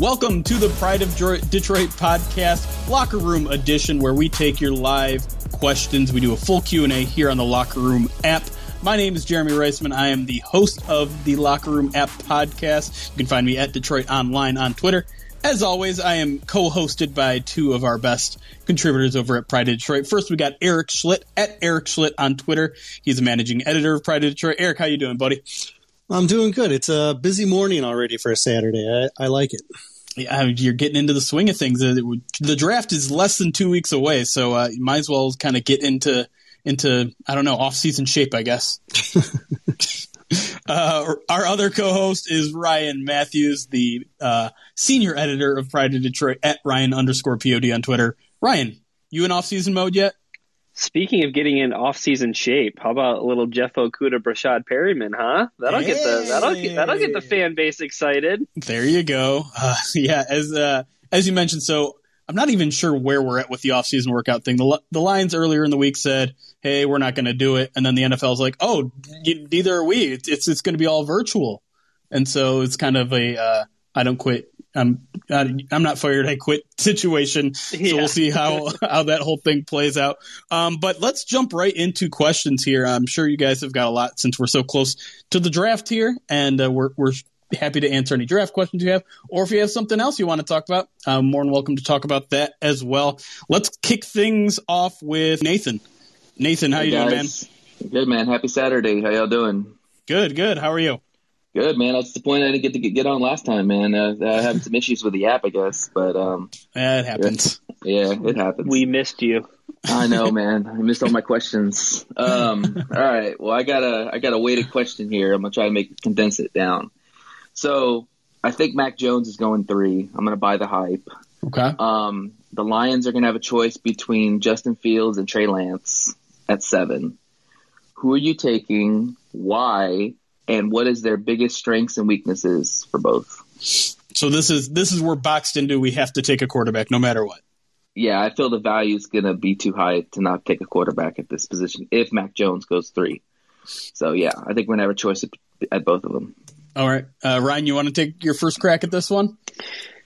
Welcome to the Pride of Detroit podcast, Locker Room Edition, where we take your live questions. We do a full Q&A here on the Locker Room app. My name is Jeremy Reisman. I am the host of the Locker Room app podcast. You can find me at Detroit Online on Twitter. As always, I am co-hosted by two of our best contributors over at Pride of Detroit. First, we got Eric Schlitt at Eric Schlitt on Twitter. He's a managing editor of Pride of Detroit. Eric, how you doing, buddy? I'm doing good. It's a busy morning already for a Saturday. I, I like it yeah, you're getting into the swing of things. The draft is less than two weeks away, so uh, you might as well kind of get into into I don't know off season shape, I guess. uh, our other co-host is Ryan Matthews, the uh, senior editor of Pride of Detroit at Ryan underscore Pod on Twitter. Ryan, you in off season mode yet? Speaking of getting in off-season shape, how about a little Jeff Okudah, Breshad Perriman, huh? That'll hey. get the that'll get, that'll get the fan base excited. There you go. Uh, yeah, as uh, as you mentioned, so I'm not even sure where we're at with the off-season workout thing. The the Lions earlier in the week said, "Hey, we're not going to do it," and then the NFL's like, "Oh, neither are we. It's it's, it's going to be all virtual," and so it's kind of a uh, I don't quit I'm I'm not fired. I quit situation. So yeah. we'll see how how that whole thing plays out. Um, but let's jump right into questions here. I'm sure you guys have got a lot since we're so close to the draft here, and uh, we're we're happy to answer any draft questions you have, or if you have something else you want to talk about, I'm more than welcome to talk about that as well. Let's kick things off with Nathan. Nathan, how hey you guys. doing, man? Good, man. Happy Saturday. How y'all doing? Good, good. How are you? Good man. That's the point I didn't get to get on last time, man. Uh, I had some issues with the app, I guess, but um, yeah, it happens. Yeah, it happens. We missed you. I know, man. I missed all my questions. Um, all right. Well, I got a I got a weighted question here. I'm gonna try to make condense it down. So I think Mac Jones is going three. I'm gonna buy the hype. Okay. Um, the Lions are gonna have a choice between Justin Fields and Trey Lance at seven. Who are you taking? Why? And what is their biggest strengths and weaknesses for both. So this is this is where boxed into we have to take a quarterback no matter what. Yeah, I feel the value is going to be too high to not take a quarterback at this position if Mac Jones goes three. So yeah, I think we're gonna have a choice at, at both of them. All right, uh, Ryan, you want to take your first crack at this one?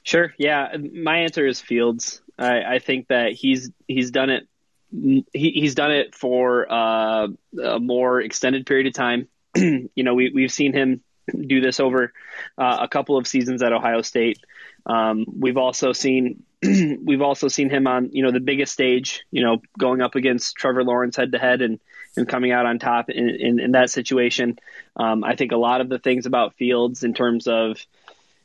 Sure. Yeah, my answer is Fields. I, I think that he's he's done it. He, he's done it for uh, a more extended period of time. you know, we, we've seen him do this over uh, a couple of seasons at Ohio State. Um, we've also seen we've also seen him on you know the biggest stage, you know, going up against Trevor Lawrence head to head and and coming out on top in, in, in that situation. Um, I think a lot of the things about Fields in terms of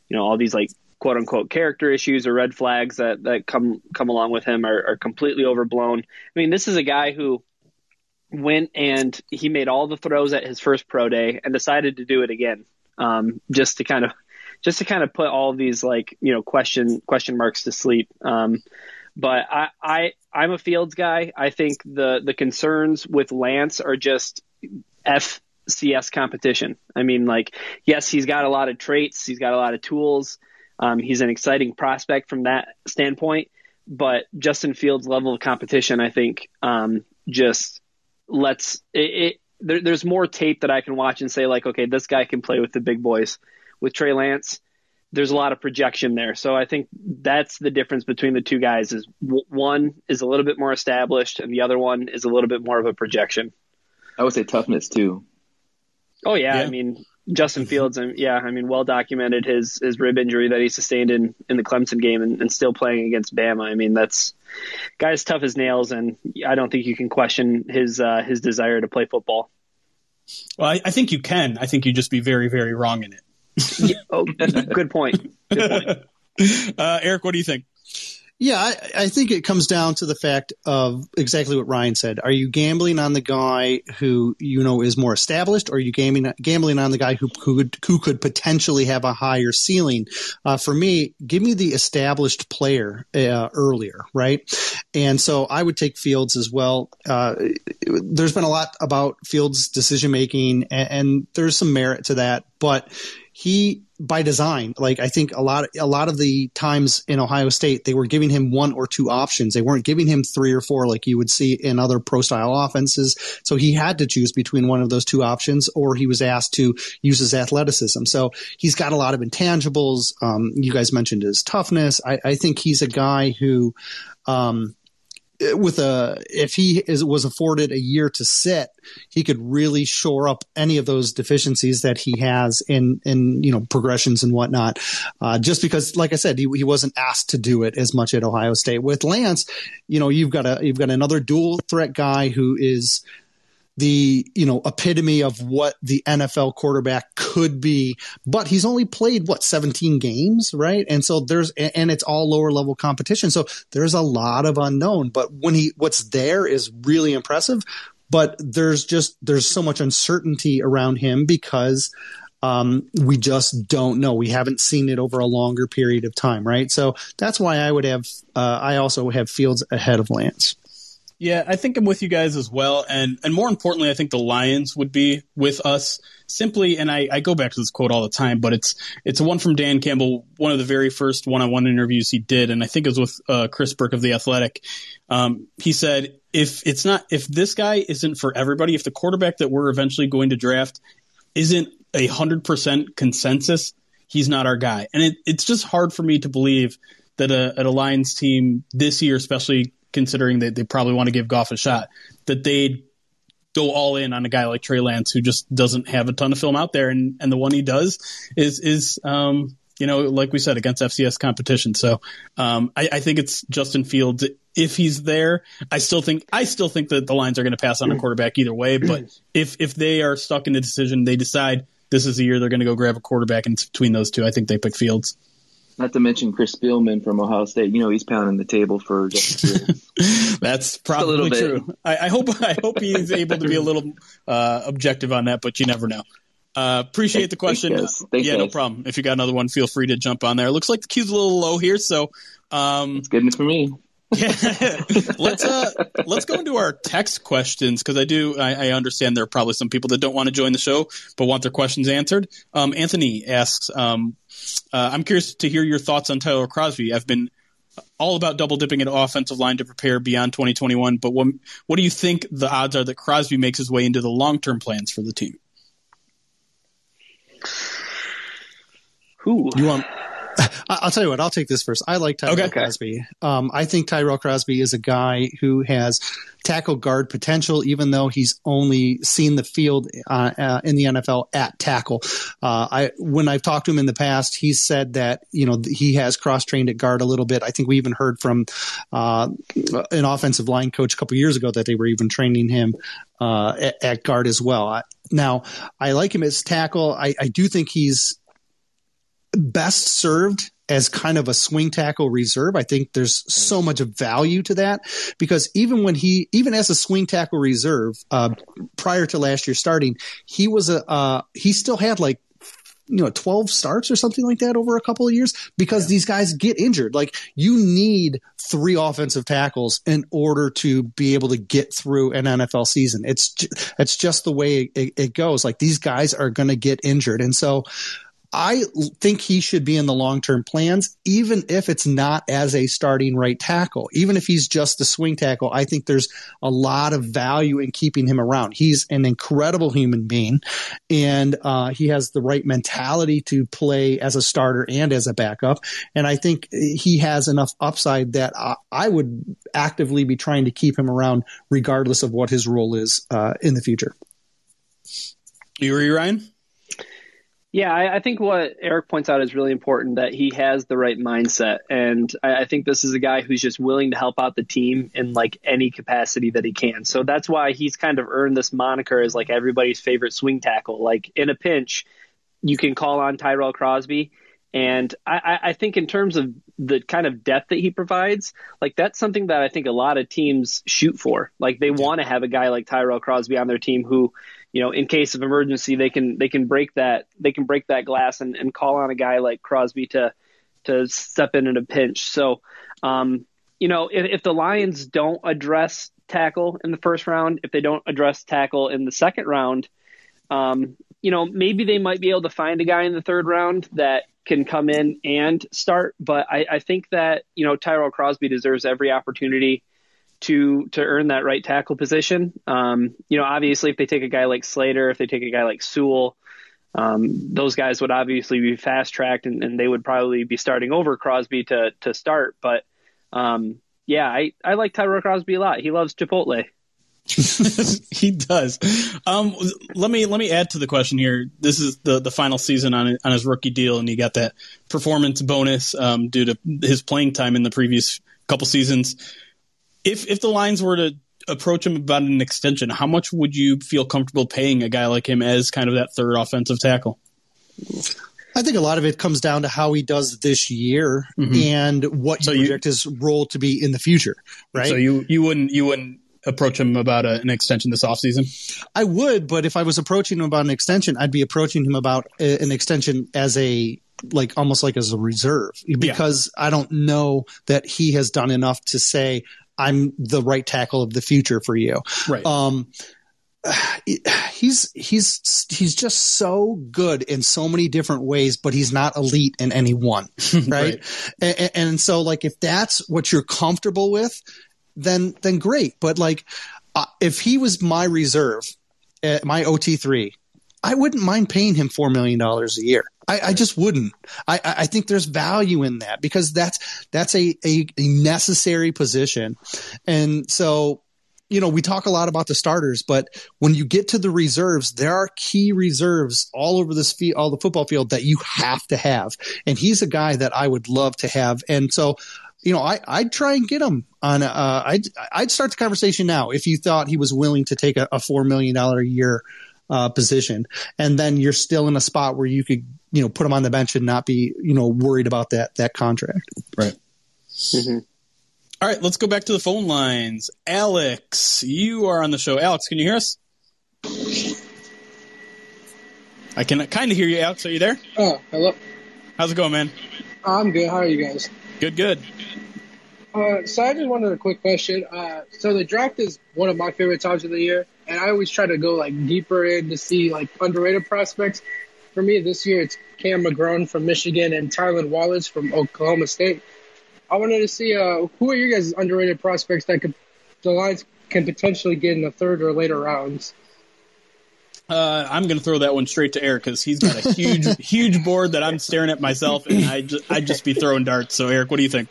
you know all these like quote unquote character issues or red flags that that come come along with him are, are completely overblown. I mean, this is a guy who went and he made all the throws at his first pro day and decided to do it again, um, just to kind of just to kind of put all these like you know question question marks to sleep. Um, but I, I I'm a Fields guy. I think the the concerns with Lance are just FCS competition. I mean, like yes, he's got a lot of traits, he's got a lot of tools. Um, he's an exciting prospect from that standpoint. but Justin Fields' level of competition, I think, um, just lets it. it there, there's more tape that I can watch and say like, okay, this guy can play with the big boys. With Trey Lance, there's a lot of projection there. So I think that's the difference between the two guys. Is w- one is a little bit more established, and the other one is a little bit more of a projection. I would say toughness too. Oh yeah, Yeah. I mean Justin Fields, um, yeah, I mean well documented his his rib injury that he sustained in in the Clemson game and, and still playing against Bama. I mean that's guy's tough as nails, and I don't think you can question his uh, his desire to play football. Well, I, I think you can. I think you just be very, very wrong in it. Oh, good point. Good point. Uh, Eric, what do you think? Yeah, I, I think it comes down to the fact of exactly what Ryan said. Are you gambling on the guy who you know is more established, or are you gambling gambling on the guy who who could, who could potentially have a higher ceiling? Uh, for me, give me the established player uh, earlier, right? And so I would take Fields as well. Uh, there's been a lot about Fields' decision making, and, and there's some merit to that, but he by design like i think a lot a lot of the times in ohio state they were giving him one or two options. They weren't giving him three or four like you would see in other pro style offenses. So he had to choose between one of those two options or he was asked to use his athleticism. So he's got a lot of intangibles. Um, you guys mentioned his toughness. I, I think he's a guy who um, with a if he is was afforded a year to sit, he could really shore up any of those deficiencies that he has in in you know progressions and whatnot. Uh, just because, like I said, he, he wasn't asked to do it as much at Ohio State. With Lance, you know, you've got a you've got another dual threat guy who is the you know epitome of what the NFL quarterback could be but he's only played what 17 games right and so there's and it's all lower level competition so there's a lot of unknown but when he what's there is really impressive but there's just there's so much uncertainty around him because um, we just don't know. We haven't seen it over a longer period of time, right? So that's why I would have. Uh, I also have Fields ahead of Lance. Yeah, I think I'm with you guys as well, and and more importantly, I think the Lions would be with us simply. And I, I go back to this quote all the time, but it's it's one from Dan Campbell, one of the very first one-on-one interviews he did, and I think it was with uh, Chris Burke of the Athletic. Um, he said, "If it's not, if this guy isn't for everybody, if the quarterback that we're eventually going to draft isn't a hundred percent consensus, he's not our guy." And it, it's just hard for me to believe that a, a Lions team this year, especially considering that they probably want to give Goff a shot, that they'd go all in on a guy like Trey Lance who just doesn't have a ton of film out there, and and the one he does is is um, you know like we said against FCS competition. So um, I, I think it's Justin Fields if he's there. I still think I still think that the Lions are going to pass on a quarterback either way. But if if they are stuck in the decision, they decide this is the year they're going to go grab a quarterback, and it's between those two, I think they pick Fields. Not to mention Chris Spielman from Ohio State. You know he's pounding the table for. That's probably true. I, I hope I hope he's able to be a little uh, objective on that, but you never know. Uh, appreciate the question. Thanks. Thanks, yeah, no problem. If you got another one, feel free to jump on there. Looks like the queue's a little low here, so um, it's good enough for me. Yeah. let's uh let's go into our text questions because I do I, I understand there are probably some people that don't want to join the show but want their questions answered. Um, Anthony asks, um, uh, I'm curious to hear your thoughts on Tyrell Crosby. I've been all about double dipping at offensive line to prepare beyond 2021, but what what do you think the odds are that Crosby makes his way into the long term plans for the team? Who? You want? I- I'll tell you what. I'll take this first. I like Tyrell Okay. Crosby. Um, I think Tyrell Crosby is a guy who has tackle guard potential, even though he's only seen the field uh, uh, in the NFL at tackle. Uh, I when I've talked to him in the past, he's said that you know he has cross trained at guard a little bit. I think we even heard from uh, an offensive line coach a couple years ago that they were even training him uh, at, at guard as well. I, now, I like him as tackle. I, I do think he's best served as kind of a swing tackle reserve. I think there's so much value to that because even when he, even as a swing tackle reserve, uh, prior to last year starting, he was a, uh, he still had like, you know, 12 starts or something like that over a couple of years because these guys get injured. Like you need three offensive tackles in order to be able to get through an NFL season. It's, it's just the way it, it goes. Like these guys are going to get injured. And so, I think he should be in the long term plans, even if it's not as a starting right tackle. Even if he's just a swing tackle, I think there's a lot of value in keeping him around. He's an incredible human being, and uh, he has the right mentality to play as a starter and as a backup. And I think he has enough upside that I, I would actively be trying to keep him around, regardless of what his role is uh, in the future. You agree, Ryan? Yeah, I, I, think what Eric points out is really important that he has the right mindset. And I, I, think this is a guy who's just willing to help out the team in like any capacity that he can. So that's why he's kind of earned this moniker as like everybody's favorite swing tackle. Like in a pinch, you can call on Tyrell Crosby. And I, I think in terms of the kind of depth that he provides, like that's something that I think a lot of teams shoot for. Like they want to have a guy like Tyrell Crosby on their team who you know, in case of emergency, they can they can break that they can break that glass and, and call on a guy like Crosby to to step in in a pinch. So, um, you know, if, if the Lions don't address tackle in the first round, if they don't address tackle in the second round, um, you know, maybe they might be able to find a guy in the third round that can come in and start. But I, I think that you know Tyrell Crosby deserves every opportunity to to earn that right tackle position. Um, you know, obviously, if they take a guy like Slater, if they take a guy like Sewell, um, those guys would obviously be fast tracked, and, and, they would probably be starting over Crosby to to start. But um, yeah, I I like Tyrell Crosby a lot. He loves Chipotle. he does. Um, let me let me add to the question here. This is the the final season on on his rookie deal, and he got that performance bonus um, due to his playing time in the previous couple seasons if if the Lions were to approach him about an extension, how much would you feel comfortable paying a guy like him as kind of that third offensive tackle? I think a lot of it comes down to how he does this year mm-hmm. and what so you project his role to be in the future, right? So you you wouldn't you wouldn't approach him about a, an extension this offseason? I would, but if I was approaching him about an extension, I'd be approaching him about a, an extension as a like almost like as a reserve because yeah. I don't know that he has done enough to say I'm the right tackle of the future for you. Right. Um, he's he's he's just so good in so many different ways, but he's not elite in any one, right? right. And, and, so, like, if that's what you're comfortable with, then then great. But like, uh, if he was my reserve, uh, my OT three, I wouldn't mind paying him four million dollars a year. I, I, just wouldn't. I, I think there's value in that because that's that's a, a, a necessary position, and so you know we talk a lot about the starters, but when you get to the reserves, there are key reserves all over this field, all the football field that you have to have, and he's a guy that I would love to have, and so you know, I, I'd try and get him on. Uh, I'd I'd start the conversation now if you thought he was willing to take a, a four million dollar a year uh, position, and then you're still in a spot where you could you know put him on the bench and not be you know worried about that that contract. Right. Mm-hmm. All right, let's go back to the phone lines. Alex, you are on the show. Alex, can you hear us? I can kind of hear you, Alex. Are you there? Oh, hello. How's it going, man? I'm good. How are you guys? Good, good. Uh, so I just wanted a quick question. Uh, so the draft is one of my favorite times of the year, and I always try to go like deeper in to see like underrated prospects for me this year, it's Cam McGrone from Michigan and Tylan Wallace from Oklahoma State. I wanted to see uh, who are your guys' underrated prospects that could the Lions can potentially get in the third or later rounds. Uh, I'm going to throw that one straight to Eric because he's got a huge, huge board that I'm staring at myself, and I just, I'd just be throwing darts. So, Eric, what do you think?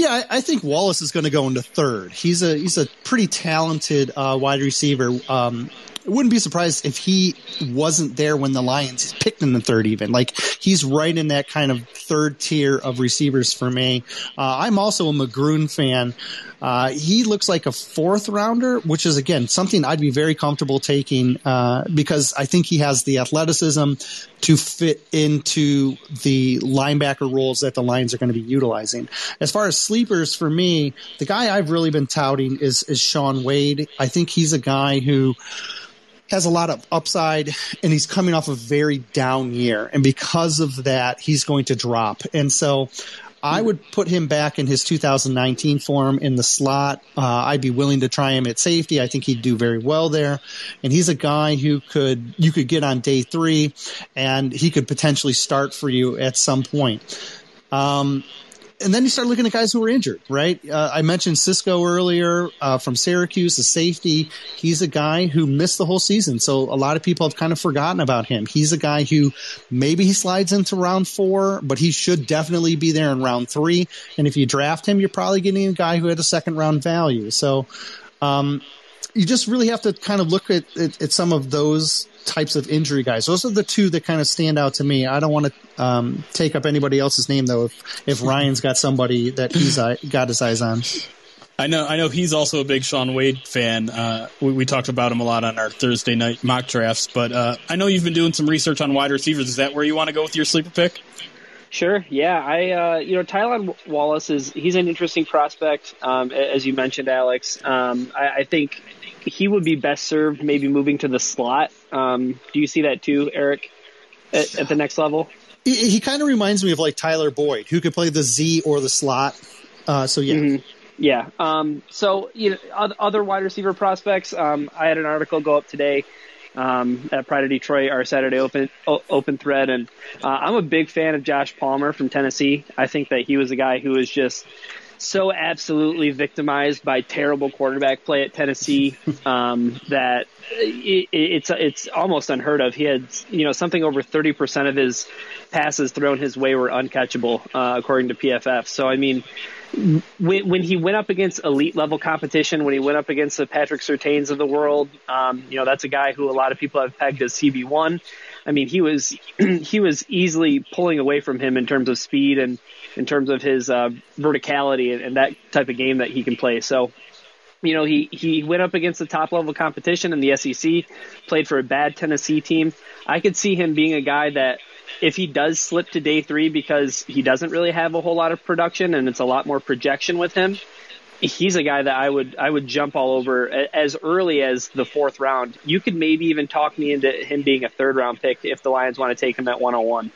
Yeah, I, I think Wallace is going to go into third. He's a he's a pretty talented uh, wide receiver. Um, wouldn't be surprised if he wasn't there when the Lions picked in the third even. Like he's right in that kind of third tier of receivers for me. Uh, I'm also a McGrone fan. Uh, he looks like a fourth rounder, which is again something I'd be very comfortable taking uh, because I think he has the athleticism to fit into the linebacker roles that the Lions are going to be utilizing. As far as sleepers for me, the guy I've really been touting is is Shaun Wade. I think he's a guy who has a lot of upside and he's coming off a very down year. And because of that, he's going to drop. And so I would put him back in his 2019 form in the slot. Uh, I'd be willing to try him at safety. I think he'd do very well there. And he's a guy who could, you could get on day three and he could potentially start for you at some point. Um, and then you start looking at guys who were injured, right? Uh, I mentioned Cisco earlier uh, from Syracuse, the safety. He's a guy who missed the whole season, so a lot of people have kind of forgotten about him. He's a guy who maybe he slides into round four, but he should definitely be there in round three. And if you draft him, you're probably getting a guy who had a second round value. So um, you just really have to kind of look at, at, at some of those types of injury guys. Those are the two that kind of stand out to me. I don't want to um, take up anybody else's name though. If if Ryan's got somebody that he's got his eyes on. I know. I know he's also a big Shaun Wade fan. Uh, we, we, talked about him a lot on our Thursday night mock drafts. But uh, I know you've been doing some research on wide receivers. Is that where you want to go with your sleeper pick? Sure. Yeah. I. Uh, you know, Tylan Wallace is he's an interesting prospect, um, as you mentioned, Alex. Um, I, I think he would be best served maybe moving to the slot. Um, do you see that too, Eric, at, at the next level? He, he kind of reminds me of like Tyler Boyd, who could play the Z or the slot. Uh, so yeah. Mm-hmm. Yeah. Um, so you know, other wide receiver prospects. Um, I had an article go up today um, at Pride of Detroit, our Saturday open open thread, and uh, I'm a big fan of Josh Palmer from Tennessee. I think that he was a guy who was just so absolutely victimized by terrible quarterback play at Tennessee um, that it, it's it's almost unheard of. He had you know something over thirty percent of his passes thrown his way were uncatchable, uh, according to PFF. So I mean, when, when he went up against elite level competition, when he went up against the Patrick Surtains of the world, um, you know that's a guy who a lot of people have pegged as CB one. I mean, he was he was easily pulling away from him in terms of speed and in terms of his uh, verticality and, and that type of game that he can play. So, you know, he he went up against the top level competition in the SEC, played for a bad Tennessee team. I could see him being a guy that if he does slip to day three because he doesn't really have a whole lot of production and it's a lot more projection with him, he's a guy that I would I would jump all over as early as the fourth round. You could maybe even talk me into him being a third round pick if the Lions want to take him at 101.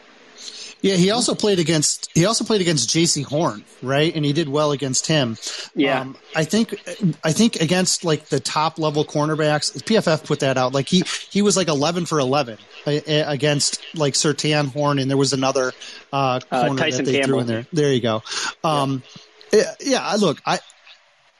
Yeah, he also played against he also played against Jaycee Horn, right? And he did well against him. Yeah, um, I think I think against like the top level cornerbacks, PFF put that out. Like he he was like eleven for eleven against like Surtain Horn, and there was another uh, uh corner uh, that they Campbell. threw in there. There you go. Um, yeah. yeah, look, I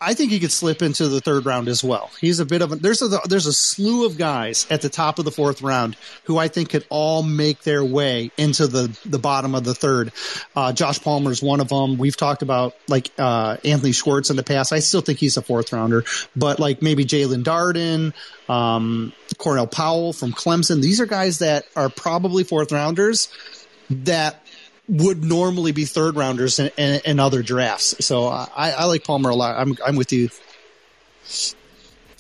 I think he could slip into the third round as well. He's a bit of a there's a there's a slew of guys at the top of the fourth round who I think could all make their way into the the bottom of the third. Uh, Josh Palmer is one of them. We've talked about like uh, Anthony Schwartz in the past. I still think he's a fourth rounder, but like maybe Jaelon Darden, um, Cornell Powell from Clemson. These are guys that are probably fourth rounders that would normally be third rounders in, in, in other drafts. So I, I, like Palmer a lot. I'm, I'm with you.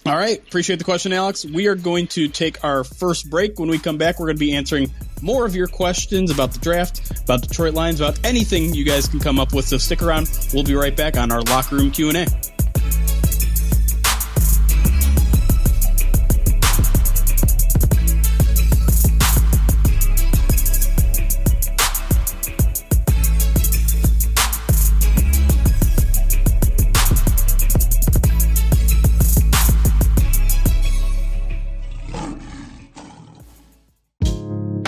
All right. Appreciate the question, Alex. We are going to take our first break. When we come back, we're going to be answering more of your questions about the draft, about Detroit Lions, about anything you guys can come up with. So stick around. We'll be right back on our locker room Q&A.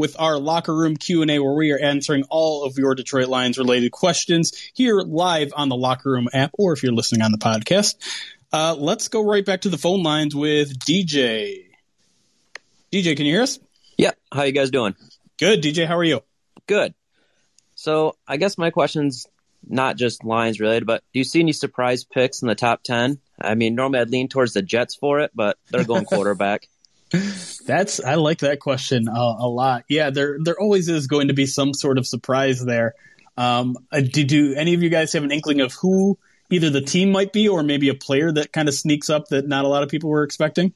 with our locker room Q&A where we are answering all of your Detroit Lions related questions here live on the locker room app or if you're listening on the podcast. Uh, let's go right back to the phone lines with DJ. DJ, can you hear us? Yeah. How you guys doing? Good. DJ, how are you? Good. So I guess my question's not just Lions related, but do you see any surprise picks in the top 10? I mean, normally I'd lean towards the Jets for it, but they're going quarterback. That's I like that question a, a, lot. Yeah, there there always is going to be some sort of surprise there. Um, uh, did you any of you guys have an inkling of who either the team might be or maybe a player that kind of sneaks up that not a lot of people were expecting?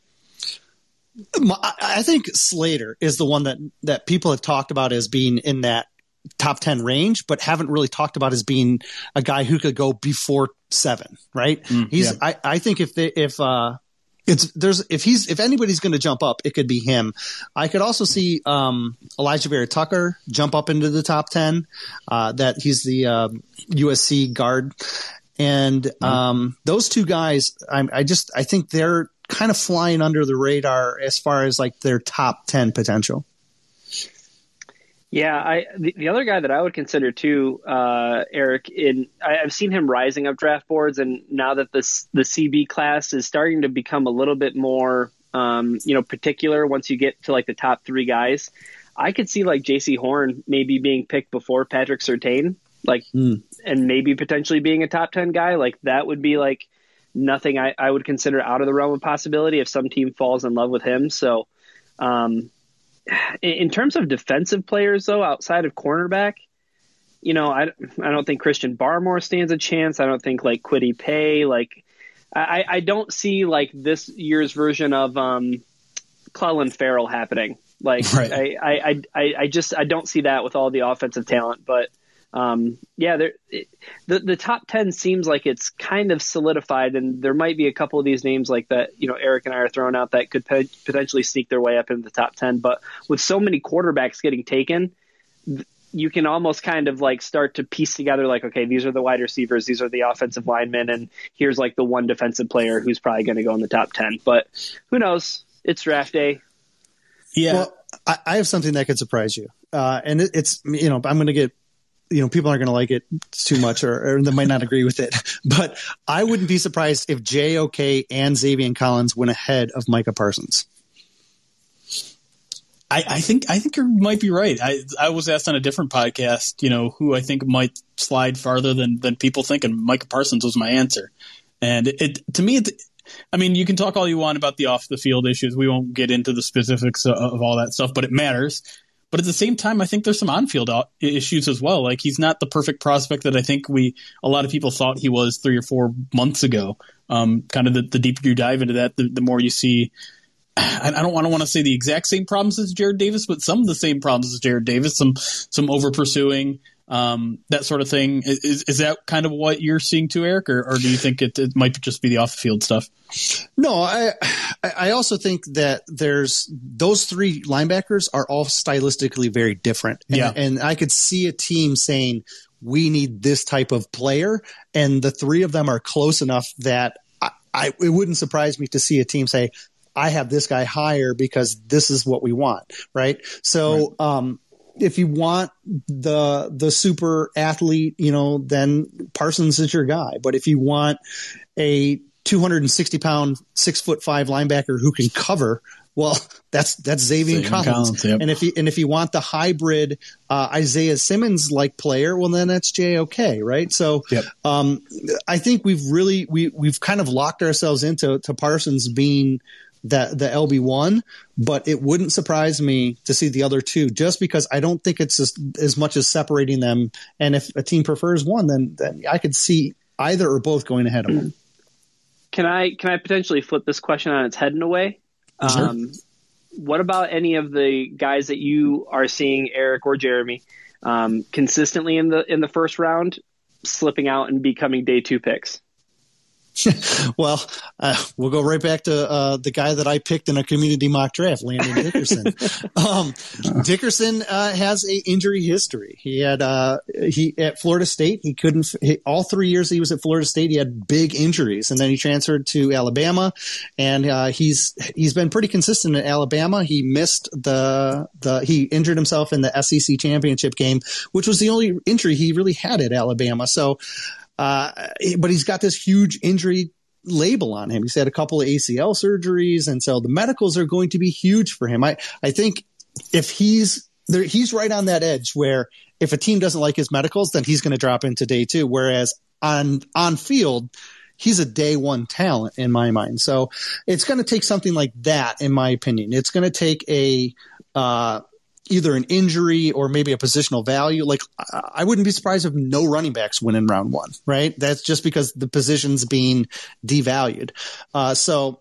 I think Slater is the one that that people have talked about as being in that top 10 range, but haven't really talked about as being a guy who could go before seven, right? Mm, he's, yeah. I, I think if they, if, uh, it's there's if he's if anybody's going to jump up, it could be him. I could also see um, Alijah Vera-Tucker jump up into the top ten. Uh, that he's the uh, USC guard, and mm-hmm. um, those two guys, I, I just I think they're kind of flying under the radar as far as like their top ten potential. Yeah, I the, the other guy that I would consider too, uh, Eric. In I, have seen him rising up draft boards, and now that this the CB class is starting to become a little bit more, um, you know, particular. Once you get to like the top three guys, I could see like Jaycee Horn maybe being picked before Patrick Surtain, like, mm. and maybe potentially being a top ten guy. Like that would be like nothing I, I would consider out of the realm of possibility if some team falls in love with him. So. Um, in terms of defensive players, though, outside of cornerback, you know, I, I don't think Christian Barmore stands a chance. I don't think like Kwity Paye. like I, I don't see like this year's version of um, Clelin Ferrell happening. Like right. I, I, I, I just I don't see that with all the offensive talent, but um, yeah, there, it, the the top ten seems like it's kind of solidified, and there might be a couple of these names like that. You know, Eric and I are throwing out that could pe- potentially sneak their way up into the top ten. But with so many quarterbacks getting taken, you can almost kind of like start to piece together like, okay, these are the wide receivers, these are the offensive linemen, and here's like the one defensive player who's probably going to go in the top ten. But who knows? It's draft day. Yeah. Well, I, I have something that could surprise you. Uh, and it, it's, you know, I'm going to get you know, people aren't going to like it too much or, or, they might not agree with it. But I wouldn't be surprised if JOK and Zaven Collins went ahead of Micah Parsons. I, I, think I think you might be right. I I was asked on a different podcast, you know, who I think might slide farther than than people think, and Micah Parsons was my answer. And it, it to me, it, I mean, you can talk all you want about the off the field issues. We won't get into the specifics of, of all that stuff, but it matters. But at the same time, I think there's some on-field issues as well. Like he's not the perfect prospect that I think we a lot of people thought he was three or four months ago. Um, kind of the, the, deeper you dive into that, the, the more you see. I, I don't want to want to say the exact same problems as Jarrad Davis, but some of the same problems as Jarrad Davis. Some some over pursuing, um, that sort of thing. Is, is that kind of what you're seeing too, Eric, or, or do you think it, it might just be the off the field stuff? No, I I also think that there's those three linebackers are all stylistically very different. And, yeah, and I could see a team saying we need this type of player, and the three of them are close enough that I, I it wouldn't surprise me to see a team say. I have this guy higher because this is what we want, right? So, right. um, if you want the the super athlete, you know, then Parsons is your guy. But if you want a 260 pound, six foot five linebacker who can cover, well, that's that's Zaven Collins. Collins yep. And if you and if you want the hybrid uh, Isaiah Simmons like player, well, then that's JOK, right? So, yep. um, I think we've really we we've kind of locked ourselves into to Parsons being that the LB one, but it wouldn't surprise me to see the other two just because I don't think it's as, as much as separating them. And if a team prefers one, then, then I could see either or both going ahead of them. Can I can I potentially flip this question on its head in a way? Sure. Um, what about any of the guys that you are seeing, Eric or Jeremy, um, consistently in the in the first round, slipping out and becoming day two picks? well, uh, we'll go right back to uh, the guy that I picked in a community mock draft, Landon Dickerson. um, Dickerson uh, has a injury history. He had uh, he at Florida State. He couldn't he, all three years he was at Florida State. He had big injuries, and then he transferred to Alabama, and uh, he's he's been pretty consistent at Alabama. He missed the the he injured himself in the SEC championship game, which was the only injury he really had at Alabama. So. Uh, but he's got this huge injury label on him. He's had a couple of ACL surgeries, and so the medicals are going to be huge for him. I I think if he's there, he's right on that edge where if a team doesn't like his medicals, then he's going to drop into day two. Whereas on on field, he's a day one talent in my mind. So it's going to take something like that, in my opinion. It's going to take a uh, either an injury or maybe a positional value. Like I wouldn't be surprised if no running backs win in round one, right? That's just because the position's being devalued. Uh, so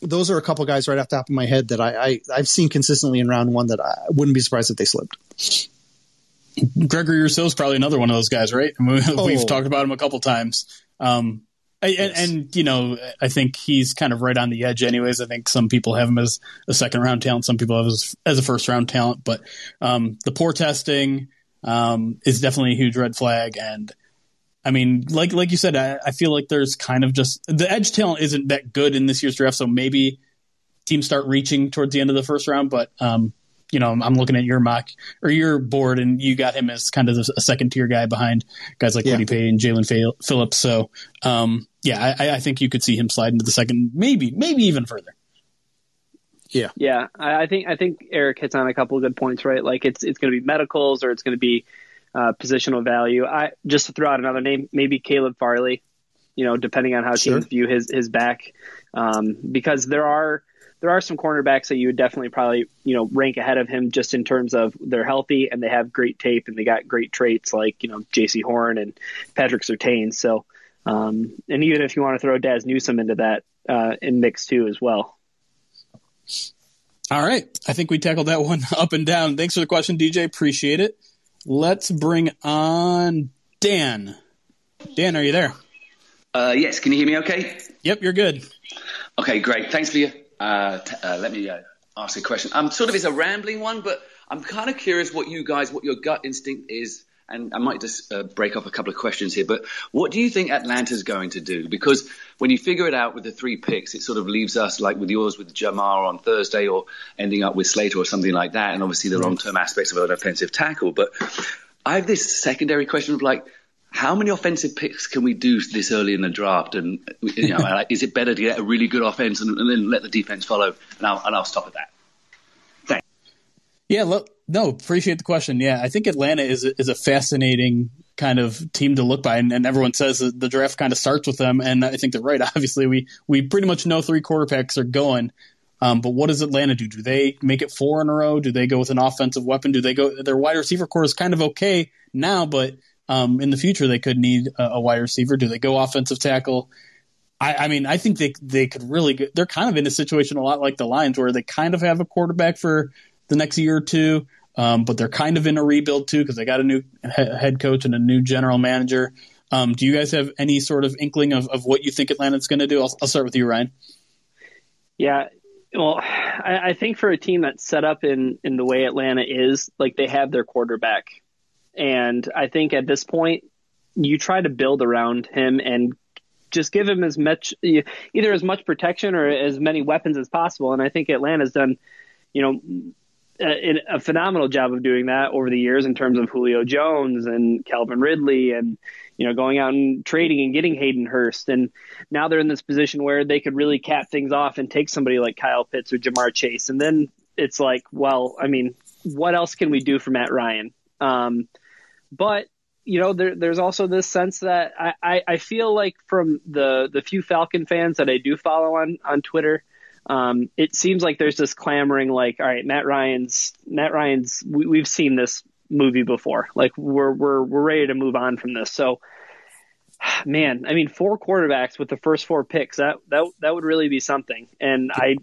those are a couple guys right off the top of my head that I, I have seen consistently in round one that I wouldn't be surprised if they slipped. Gregory Rousseau is probably another one of those guys, right? We've oh. talked about him a couple times. Um, and, yes. and, you know, I think he's kind of right on the edge, anyways. I think some people have him as a second round talent, some people have him as, as a first round talent. But um, the poor testing um, is definitely a huge red flag. And I mean, like like you said, I, I, feel like there's kind of just the edge talent isn't that good in this year's draft, so maybe teams start reaching towards the end of the first round. But um, you know, I'm looking at your mock or your board, and you got him as kind of a second tier guy behind guys like yeah. Kwity Paye and Jaelan Phillips. So, um, yeah, I, I, think you could see him slide into the second, maybe, maybe even further. Yeah, yeah, I think I think Eric hits on a couple of good points, right? Like it's it's going to be medicals or it's going to be uh, positional value. I just to throw out another name, maybe Caleb Farley. You know, depending on how sure. teams view his his back, um, because there are there are some cornerbacks that you would definitely probably you know rank ahead of him just in terms of they're healthy and they have great tape and they got great traits like you know Jaycee Horn and Patrick Surtain. So um, and even if you want to throw Dazz Newsome into that uh, in mix too as well. All right, I think we tackled that one up and down. Thanks for the question, DJ. Appreciate it. Let's bring on Dan. Dan, are you there? Uh, yes. Can you hear me? Okay. Yep, you're good. Okay, great. Thanks for your uh, t- uh, let me uh, ask a question. Um, sort of it's a rambling one, but I'm kind of curious what you guys, what your gut instinct is. And I might just uh, break off a couple of questions here, but what do you think Atlanta's going to do? Because when you figure it out with the three picks, it sort of leaves us like with yours with Ja'Marr on Thursday or ending up with Slater or something like that. And obviously the long term aspects of an offensive tackle. But I have this secondary question of like, how many offensive picks can we do this early in the draft? And you know, is it better to get a really good offense and, and, then let the defense follow? And I'll, and I'll stop at that. Yeah, look, no, appreciate the question. Yeah, I think Atlanta is is a fascinating kind of team to look by, and, and everyone says the draft kind of starts with them, and I think they're right. Obviously, we we pretty much know three quarterbacks are going. Um, but what does Atlanta do? Do they make it four in a row? Do they go with an offensive weapon? Do they go? Their wide receiver core is kind of okay now, but um, in the future, they could need a, a, wide receiver. Do they go offensive tackle? I, I, mean, I think they they could really. They're kind of in a situation a lot like the Lions, where they kind of have a quarterback for the next year or two, um, but they're kind of in a rebuild too because they got a new he- head coach and a new general manager. Um, do you guys have any sort of inkling of, of what you think Atlanta's going to do? I'll, I'll start with you, Ryan. Yeah, well, I, I, think for a team that's set up in in the way Atlanta is, like they have their quarterback and I think at this point, you try to build around him and just give him as much, either as much protection or as many weapons as possible. And I think Atlanta's done, you know, a, a, phenomenal job of doing that over the years in terms of Julio Jones and Calvin Ridley and, you know, going out and trading and getting Hayden Hurst. And now they're in this position where they could really cap things off and take somebody like Kyle Pitts or Ja'Marr Chase. And then it's like, well, I mean, what else can we do for Matt Ryan? Um, but you know, there, there's also this sense that I, I, I, feel like from the the few Falcon fans that I do follow on on Twitter, um, it seems like there's this clamoring like, all right, Matt Ryan's Matt Ryan's we, we've seen this movie before. Like we're we're we're ready to move on from this. So, man, I mean, four quarterbacks with the first four picks that that that would really be something. And I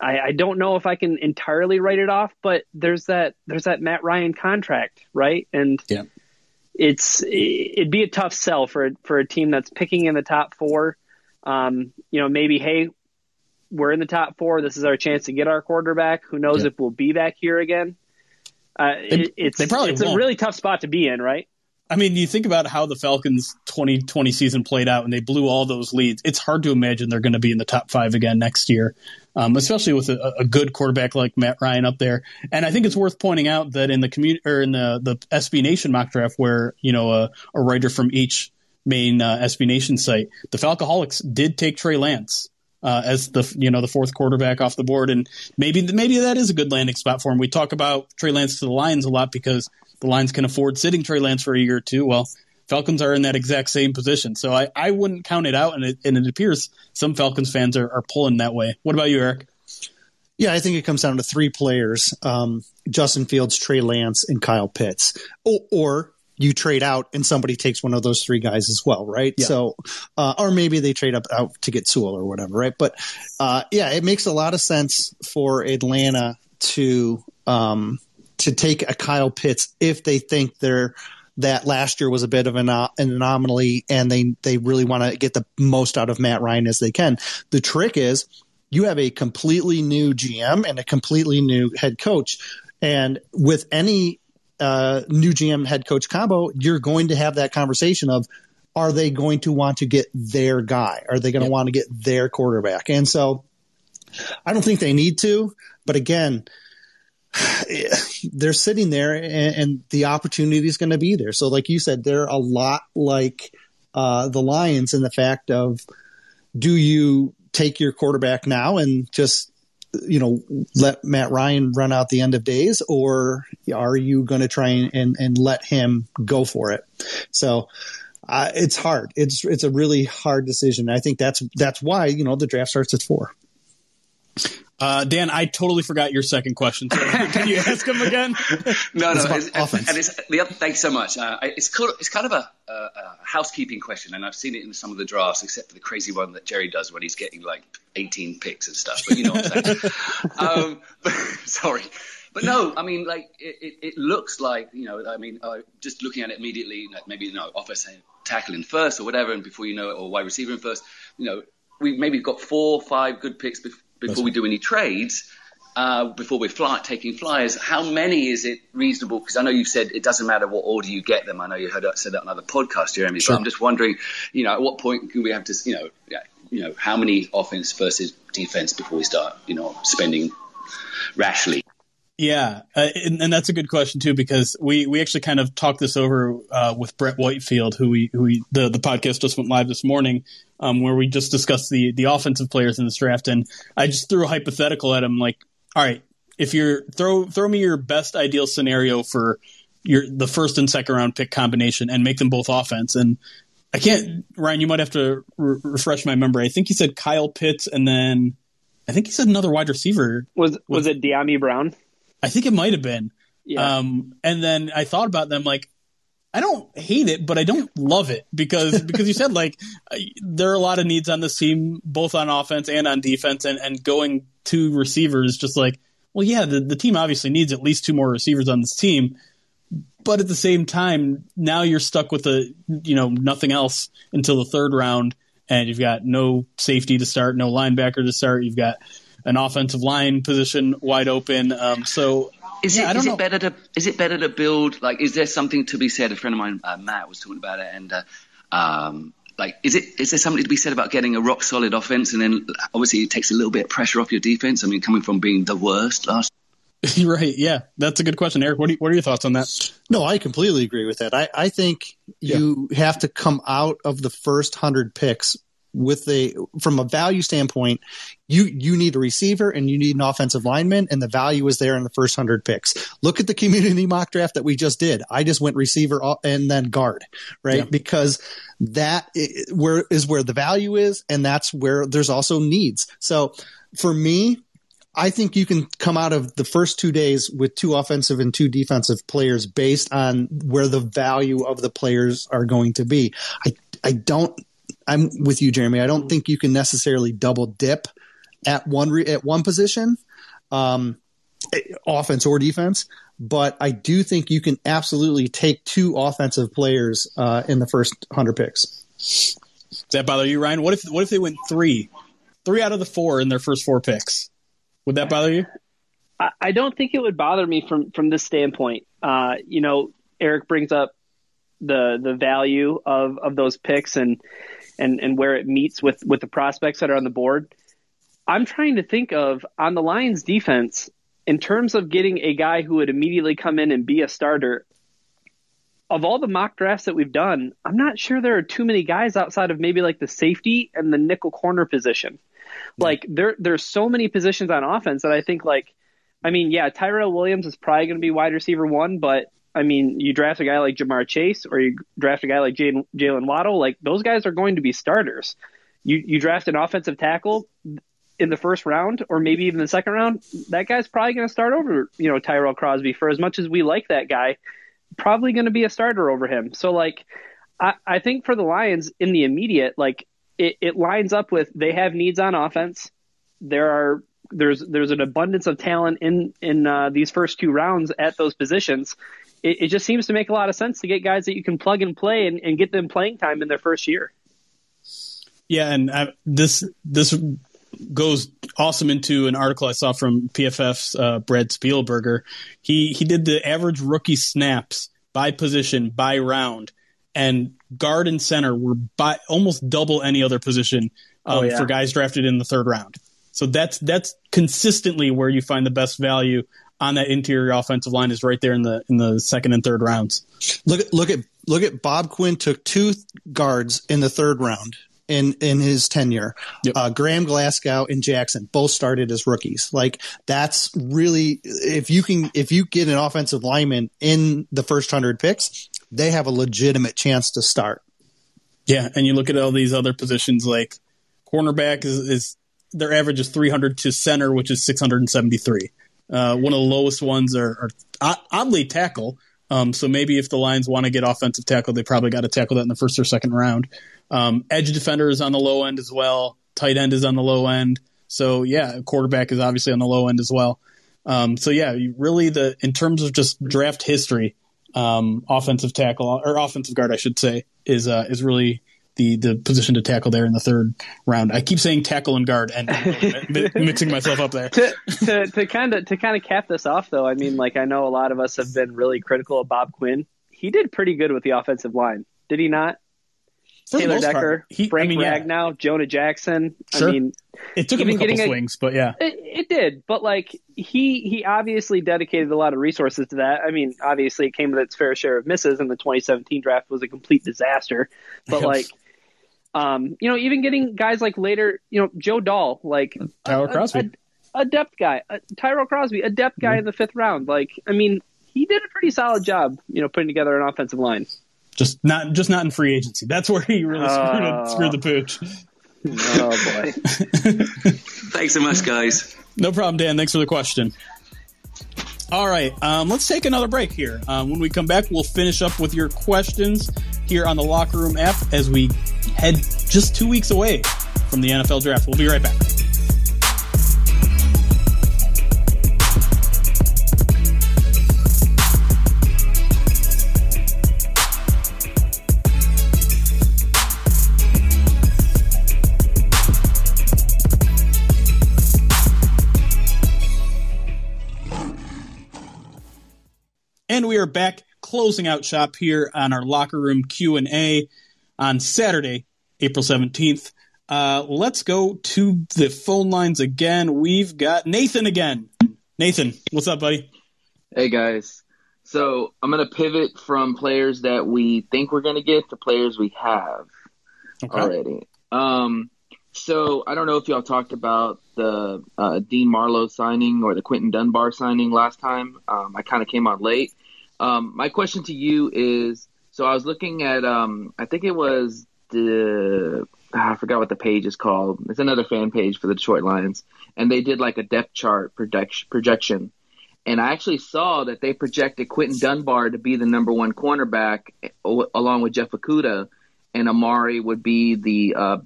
I, I don't know if I can entirely write it off, but there's that there's that Matt Ryan contract, right? And yeah it's it'd be a tough sell for for a team that's picking in the top four. Um, you know, maybe hey, we're in the top four. This is our chance to get our quarterback. Who knows yeah. if we'll be back here again? Uh, they, it, it's they probably it's won't. a really tough spot to be in, right? I mean, you think about how the Falcons 2020 season played out and they blew all those leads. It's hard to imagine they're going to be in the top five again next year, um, especially with a, a, good quarterback like Matt Ryan up there. And I think it's worth pointing out that in the community or in the, the SB Nation mock draft, where you know a, a writer from each main uh, SB Nation site, the Falcoholics did take Trey Lance uh, as the you know the fourth quarterback off the board, and maybe maybe that is a good landing spot for him. We talk about Trey Lance to the Lions a lot because the Lions can afford sitting Trey Lance for a year or two. Well, Falcons are in that exact same position, so I, I wouldn't count it out, and it, and it appears some Falcons fans are, are pulling that way. What about you, Eric? Yeah, I think it comes down to three players: um, Justin Fields, Trey Lance, and Kyle Pitts, or, or you trade out and somebody takes one of those three guys as well, right? Yeah. So, uh, or maybe they trade up out to get Sewell or whatever, right? But uh, yeah, it makes a lot of sense for Atlanta to um, to take a Kyle Pitts if they think they're that last year was a bit of an, uh, an anomaly and they they really want to get the most out of Matt Ryan as they can. The trick is you have a completely new GM and a completely new head coach. And with any uh, new GM head coach combo, you're going to have that conversation of are they going to want to get their guy? Are they going to yep. want to get their quarterback? And so I don't think they need to, but again, they're sitting there and, and the opportunity is going to be there. So like you said, they're a lot like uh, the Lions in the fact of do you take your quarterback now and just you know, let Matt Ryan run out the end of days, or are you going to try and, and, and, let him go for it? So uh, it's hard. It's it's a really hard decision. I think that's that's why you know the draft starts at four. Uh, Dan, I totally forgot your second question. So can you ask him again? no, no. It's, offense. And it's, the other, thanks so much. Uh, it's, cool, it's kind of a, a, a, housekeeping question, and I've seen it in some of the drafts, except for the crazy one that Jerry does when he's getting like 18 picks and stuff. But you know what I'm saying. um, but, sorry. But no, I mean, like it, it, it, looks like you know. I mean, uh, just looking at it immediately, like maybe you know, offense tackling first or whatever, and before you know it, or wide receiver in first. You know, we maybe got four, five good picks before before we do any trades, uh, before we're fly, taking flyers, how many is it reasonable? Because I know you've said it doesn't matter what order you get them. I know you heard that, said that on other podcasts, Jeremy. Sure. But I'm just wondering, you know, at what point can we have to, you know, yeah, you know, how many offense versus defense before we start, you know, spending rashly? Yeah, uh, and, and, that's a good question too because we, we actually kind of talked this over uh, with Brett Whitefield, who we who we the the podcast just went live this morning, um, where we just discussed the the offensive players in this draft, and I just threw a hypothetical at him like, all right, if you're throw throw me your best ideal scenario for your the first and second round pick combination and make them both offense, and I can't, Ryan, you might have to re- refresh my memory. I think he said Kyle Pitts, and then I think he said another wide receiver. Was was, was it Dyami Brown? I think it might have been. Yeah. Um, and then I thought about them like, I don't hate it, but I don't love it because because you said like there are a lot of needs on this team, both on offense and on defense, and, and going to receivers just like, well, yeah, the, the team obviously needs at least two more receivers on this team, but at the same time, now you're stuck with a you know nothing else until the third round, and you've got no safety to start, no linebacker to start, you've got an offensive line position wide open. Um, so is yeah, it, is it better to is it better to build like is there something to be said? A friend of mine, uh, Matt, was talking about it, and uh, um, like is it is there something to be said about getting a rock solid offense, and then obviously it takes a little bit of pressure off your defense. I mean, coming from being the worst last. right. Yeah, that's a good question, Eric. What, you, what are your thoughts on that? No, I completely agree with that. I, I think you have to come out of the first hundred picks with a from a value standpoint, you you need a receiver and you need an offensive lineman, and the value is there in the first hundred picks. Look at the community mock draft that we just did. I just went receiver and then guard, right? Yeah. Because that where is where the value is, and that's where there's also needs. So for me, I think you can come out of the first two days with two offensive and two defensive players based on where the value of the players are going to be. I I don't I'm with you, Jeremy. I don't think you can necessarily double dip at one re- at one position, um, offense or defense. But I do think you can absolutely take two offensive players uh, in the first hundred picks. Does that bother you, Ryan? What if what if they went three, three out of the four in their first four picks? Would that bother you? I, don't think it would bother me from from this standpoint. Uh, you know, Eric brings up the the value of of those picks and and and where it meets with with the prospects that are on the board. I'm trying to think of on the Lions defense in terms of getting a guy who would immediately come in and be a starter. Of all the mock drafts that we've done, I'm not sure there are too many guys outside of maybe like the safety and the nickel corner position. Like there there's so many positions on offense that I think like I mean, yeah, Tyrell Williams is probably going to be wide receiver one, but I mean, you draft a guy like Ja'Marr Chase or you draft a guy like Jaylen Waddle, like those guys are going to be starters. You you draft an offensive tackle in the first round or maybe even the second round, that guy's probably going to start over, you know, Tyrell Crosby for as much as we like that guy, probably going to be a starter over him. So like, I, I think for the Lions in the immediate, like it, it lines up with they have needs on offense. There are there's there's an abundance of talent in in uh, these first two rounds at those positions. It, it, just seems to make a lot of sense to get guys that you can plug and play and, and get them playing time in their first year. Yeah, and I, this this goes awesome into an article I saw from PFF's uh, Brad Spielberger. He he did the average rookie snaps by position by round, and guard and center were by almost double any other position um, oh, yeah. for guys drafted in the third round. So that's that's consistently where you find the best value on that interior offensive line is right there in the in the second and third rounds. Look at look at look at Bob Quinn took two guards in the third round in in his tenure. Yep. Uh, Graham Glasgow and Jackson both started as rookies. Like that's really if you can if you get an offensive lineman in the first hundred picks, they have a legitimate chance to start. Yeah, and you look at all these other positions like cornerback is, is their average is 300 to center, which is 673. Uh, one of the lowest ones are, are oddly tackle. Um, so maybe if the Lions want to get offensive tackle, they probably got to tackle that in the first or second round. Um, edge defender is on the low end as well. Tight end is on the low end. So yeah, quarterback is obviously on the low end as well. Um, so yeah, really the in terms of just draft history, um, offensive tackle or offensive guard, I should say, is uh, is really the the position to tackle there in the third round. I keep saying tackle and guard and mixing myself up there. to kind of to kind of cap this off though, I mean, like I know a lot of us have been really critical of Bob Quinn. He did pretty good with the offensive line, did he not? For Taylor Decker, he, Frank I mean, Ragnow, yeah. Jonah Jackson. Sure. I mean, it took him a couple swings, a, but yeah, it, it, did. But like he he obviously dedicated a lot of resources to that. I mean, obviously it came with its fair share of misses, and the 2017 draft was a complete disaster. But like, um, you know, even getting guys like later, you know, Joe Dahl, like Tyler Crosby, a, a, a depth guy, a, Tyrell Crosby, a depth guy mm-hmm. in the fifth round. Like, I mean, he did a pretty solid job, you know, putting together an offensive line. Just not just not in free agency. That's where he really screwed, uh, screwed the pooch. Oh boy. Thanks so much, guys. No problem, Dan. Thanks for the question. All right, um, let's take another break here. Um, when we come back, we'll finish up with your questions here on the Locker Room app as we head just two weeks away from the NFL draft. We'll be right back. And we are back closing out shop here on our locker room Q&A on Saturday, April 17th. Uh, let's go to the phone lines again. We've got Nathan again. Nathan, what's up, buddy? Hey, guys. So I'm going to pivot from players that we think we're going to get to players we have okay. already. Um, so I don't know if y'all talked about the uh, Dean Marlowe signing or the Quinton Dunbar signing last time. Um, I kind of came on late. Um, my question to you is: so I was looking at, um, I think it was the, ah, I forgot what the page is called. It's another fan page for the Detroit Lions, and they did like a depth chart projection. And I actually saw that they projected Quinton Dunbar to be the number one cornerback, along with Jeff Okudah, and Amari would be the uh,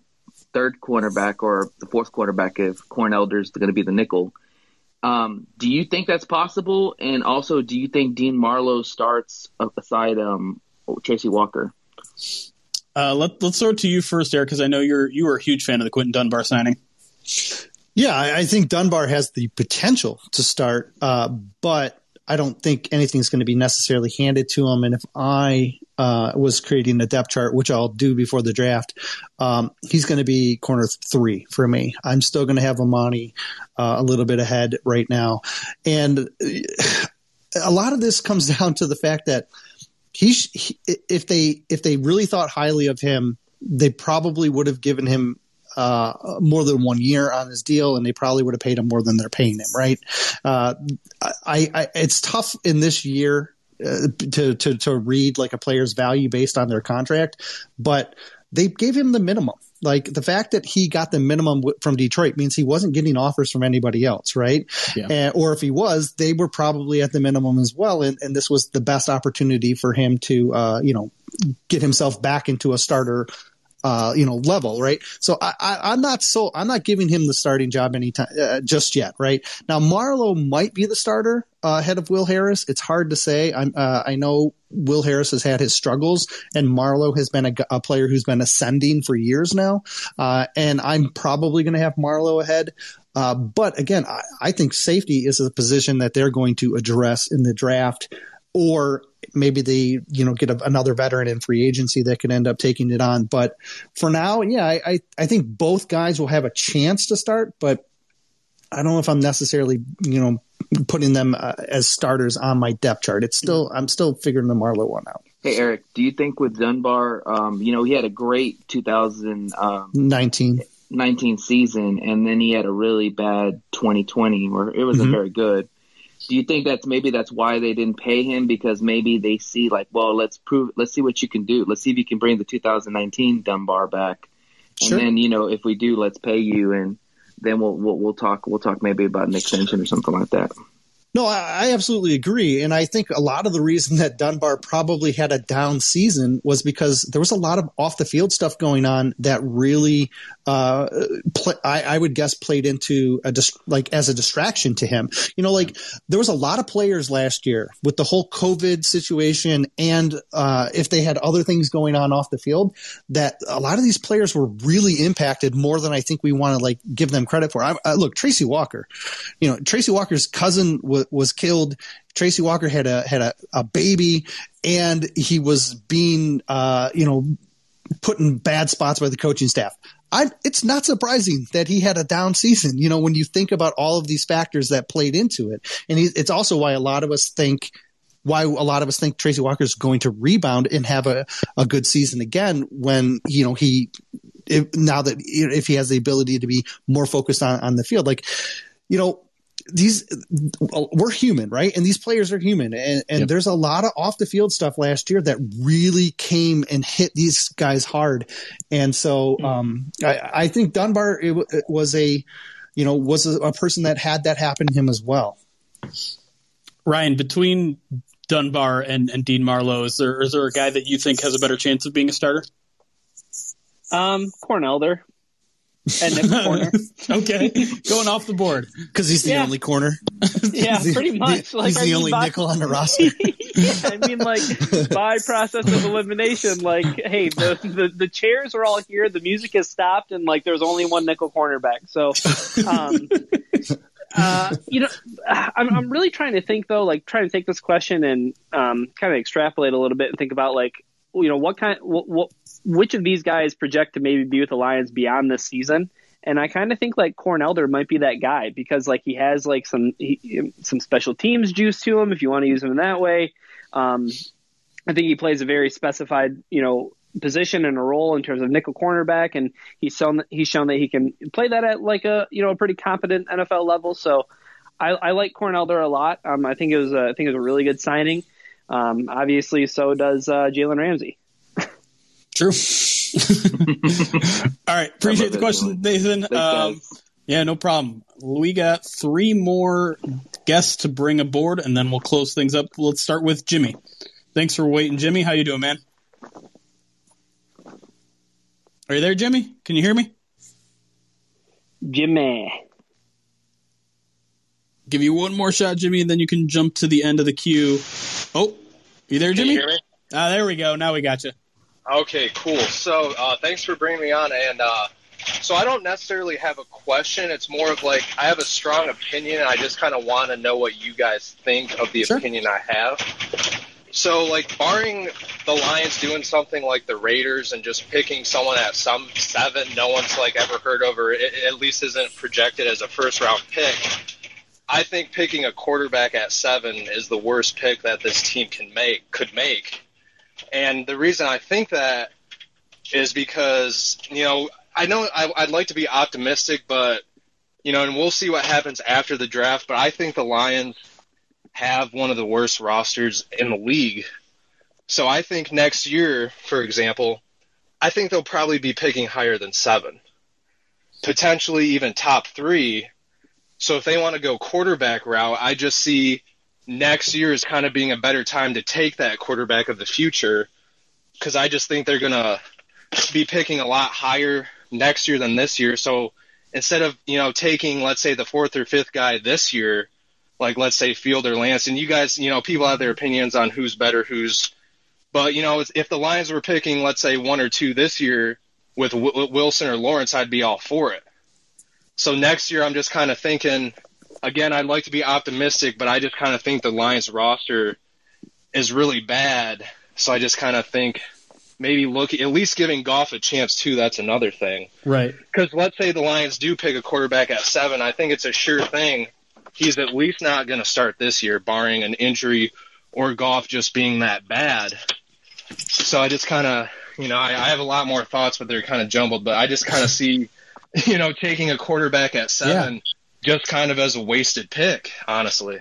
third cornerback or the fourth quarterback if Corn Elder's going to be the nickel. Um, do you think that's possible? And also, do you think Dean Marlowe starts aside um, Tracy Walker? Uh, let, us throw it to you first, Eric, because I know you're you were a huge fan of the Quinton Dunbar signing. Yeah, I, I think Dunbar has the potential to start, uh, but I don't think anything's going to be necessarily handed to him. And if I uh, was creating a depth chart, which I'll do before the draft, um, he's going to be corner three for me. I'm still going to have Amani uh, a little bit ahead right now, and a lot of this comes down to the fact that he's he, if they if they really thought highly of him, they probably would have given him uh, more than one year on his deal, and they probably would have paid him more than they're paying him. Right? Uh, I, I, it's tough in this year uh, to to to read like a player's value based on their contract, but they gave him the minimum. Like the fact that he got the minimum w- from Detroit means he wasn't getting offers from anybody else, right? Yeah. And, or if he was, they were probably at the minimum as well. And, and this was the best opportunity for him to, uh, you know, get himself back into a starter uh, you know, level, right? So I, am not so I'm not giving him the starting job anytime uh, just yet, right? Now Marlowe might be the starter uh, ahead of Will Harris. It's hard to say. I'm uh, I know Will Harris has had his struggles, and Marlowe has been a, a player who's been ascending for years now, uh, and I'm probably going to have Marlowe ahead. Uh, but again, I, I think safety is a position that they're going to address in the draft or maybe they you know get a, another veteran in free agency that could end up taking it on. But for now, yeah, I, I, I think both guys will have a chance to start, but I don't know if I'm necessarily you know putting them uh, as starters on my depth chart. It's still I'm still figuring the Marlowe one out. Hey Eric, do you think with Dunbar, um, you know, he had a great 2019 um, 19 season, and then he had a really bad 2020 where it wasn't mm-hmm. very good do you think that's maybe that's why they didn't pay him because maybe they see like, well, let's prove, let's see what you can do. Let's see if you can bring the 2019 Dunbar back, sure. and then you know if we do, let's pay you, and then we'll we'll, we'll talk we'll talk maybe about an extension or something like that. No, I, absolutely agree. And I think a lot of the reason that Dunbar probably had a down season was because there was a lot of off the field stuff going on that really, uh, pl- I, I, would guess played into a dis- like as a distraction to him. You know, like there was a lot of players last year with the whole COVID situation and, uh, if they had other things going on off the field that a lot of these players were really impacted more than I think we want to like give them credit for. I, I, look, Tracy Walker, you know, Tracy Walker's cousin was was killed. Tracy Walker had a had a, a baby, and he was being uh, you know put in bad spots by the coaching staff. I, it's not surprising that he had a down season. You know, when you think about all of these factors that played into it, and he, it's also why a lot of us think why a lot of us think Tracy Walker is going to rebound and have a, a good season again when you know he if, now that if he has the ability to be more focused on on the field, like you know these we're human, right? And these players are human, and, and yep. there's a lot of off the field stuff last year that really came and hit these guys hard, and so hmm. um, I, I, think Dunbar it, it was a you know was a, a person that had that happen to him as well. Ryan, between Dunbar and, and Dean Marlowe, is there is there a guy that you think has a better chance of being a starter? Um, Corn Elder and nickel corner. okay, going off the board because he's the yeah. only corner. yeah, the, pretty much. The, like, he's the only nickel on the roster. yeah, I mean, like by process of elimination, like, hey, the, the the chairs are all here, the music has stopped, and like, there's only one nickel cornerback. So, um, uh, you know, I'm I'm really trying to think though, like, trying to take this question and um, kind of extrapolate a little bit and think about like, you know, what kind, what, what which of these guys project to maybe be with the Lions beyond this season? And I kind of think like Corn Elder might be that guy because like he has like some he, some special teams juice to him if you want to use him in that way. Um, I think he plays a very specified you know position and a role in terms of nickel cornerback, and he's shown he's shown that he can play that at like a you know a pretty competent NFL level. So I, I like Corn Elder a lot. Um, I think it was a, I think it was a really good signing. Um, obviously, so does uh, Jalen Ramsey. True. All right. Appreciate the question, Nathan. Um, yeah, no problem. We got three more guests to bring aboard, and then we'll close things up. Let's start with Jimmy. Thanks for waiting, Jimmy. How you doing, man? Are you there, Jimmy? Can you hear me? Jimmy. Give you one more shot, Jimmy, and then you can jump to the end of the queue. Oh, you there, Jimmy? You ah, there we go. Now we got you. Okay, cool. So uh, thanks for bringing me on. And uh, so I don't necessarily have a question. It's more of like I have a strong opinion. And I just kind of want to know what you guys think of the sure. opinion I have. So, like, barring the Lions doing something like the Raiders and just picking someone at some seven no one's like ever heard of or it, at least isn't projected as a first round pick, I think picking a quarterback at seven is the worst pick that this team can make could make. And the reason I think that is because, you know, I know I, I'd like to be optimistic, but you know, and we'll see what happens after the draft. But I think the Lions have one of the worst rosters in the league. So I think next year, for example, I think they'll probably be picking higher than seven, potentially even top three. So if they want to go quarterback route, I just see next year is kind of being a better time to take that quarterback of the future because I just think they're going to be picking a lot higher next year than this year. So instead of, you know, taking, let's say, the fourth or fifth guy this year, like let's say Field or Lance, and you guys, you know, people have their opinions on who's better, who's, but you know, if the Lions were picking, let's say, one or two this year with Wilson or Lawrence, I'd be all for it. So next year, I'm just kind of thinking, again, I'd like to be optimistic, but I just kind of think the Lions roster is really bad. So I just kind of think maybe look at least giving Goff a chance too. That's another thing, right? Because let's say the Lions do pick a quarterback at seven, I think it's a sure thing. He's at least not going to start this year, barring an injury or Goff just being that bad. So I just kind of, you know, I, I have a lot more thoughts, but they're kind of jumbled. But I just kind of see, you know, taking a quarterback at seven yeah. just kind of as a wasted pick, honestly.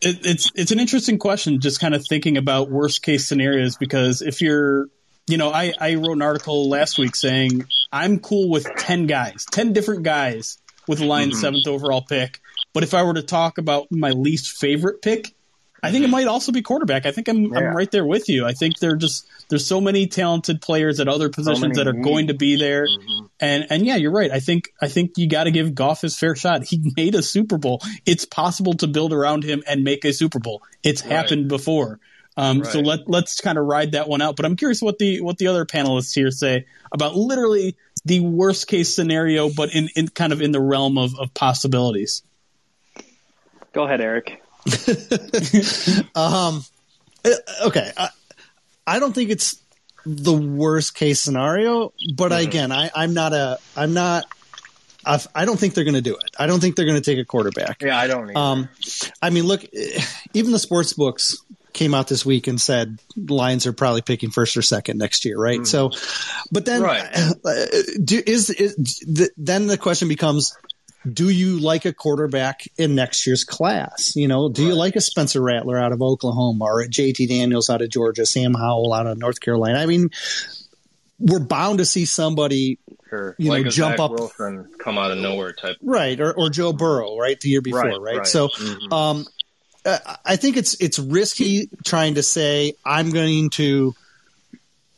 It, it's it's an interesting question, just kind of thinking about worst case scenarios because if you're you know, I, I wrote an article last week saying I'm cool with 10 guys, 10 different guys with the Lions' mm-hmm. seventh overall pick. But if I were to talk about my least favorite pick, I think it might also be quarterback. I think I'm, yeah. I'm right there with you. I think they're just there's so many talented players at other positions so that are needs. going to be there, mm-hmm. and and yeah, you're right. I think I think you got to give Goff his fair shot. He made a Super Bowl. It's possible to build around him and make a Super Bowl. It's right. happened before. Um, right. So let let's kind of ride that one out. But I'm curious what the what the other panelists here say about literally the worst case scenario, but in, in kind of in the realm of, of possibilities. Go ahead, Eric. um, eh, okay, I, I, don't think it's the worst case scenario, but mm-hmm. again, I, I'm not a I'm not I don't think they're going to do it. I don't think they're going to take a quarterback. Yeah, I don't. Either. Um, I mean, look, eh, even the sports books came out this week and said Lions are probably picking first or second next year, right? Mm. So, but then right. do, is, is the, then the question becomes, do you like a quarterback in next year's class? You know, do right. you like a Spencer Rattler out of Oklahoma or a JT Daniels out of Georgia, Sam Howell out of North Carolina? I mean, we're bound to see somebody Sure. You like know, jump Zach up, Wilson come out of nowhere type, right? Or, or Joe Burrow, right? The year before, right? right? right. So, mm-hmm. um, I think it's it's risky trying to say I'm going to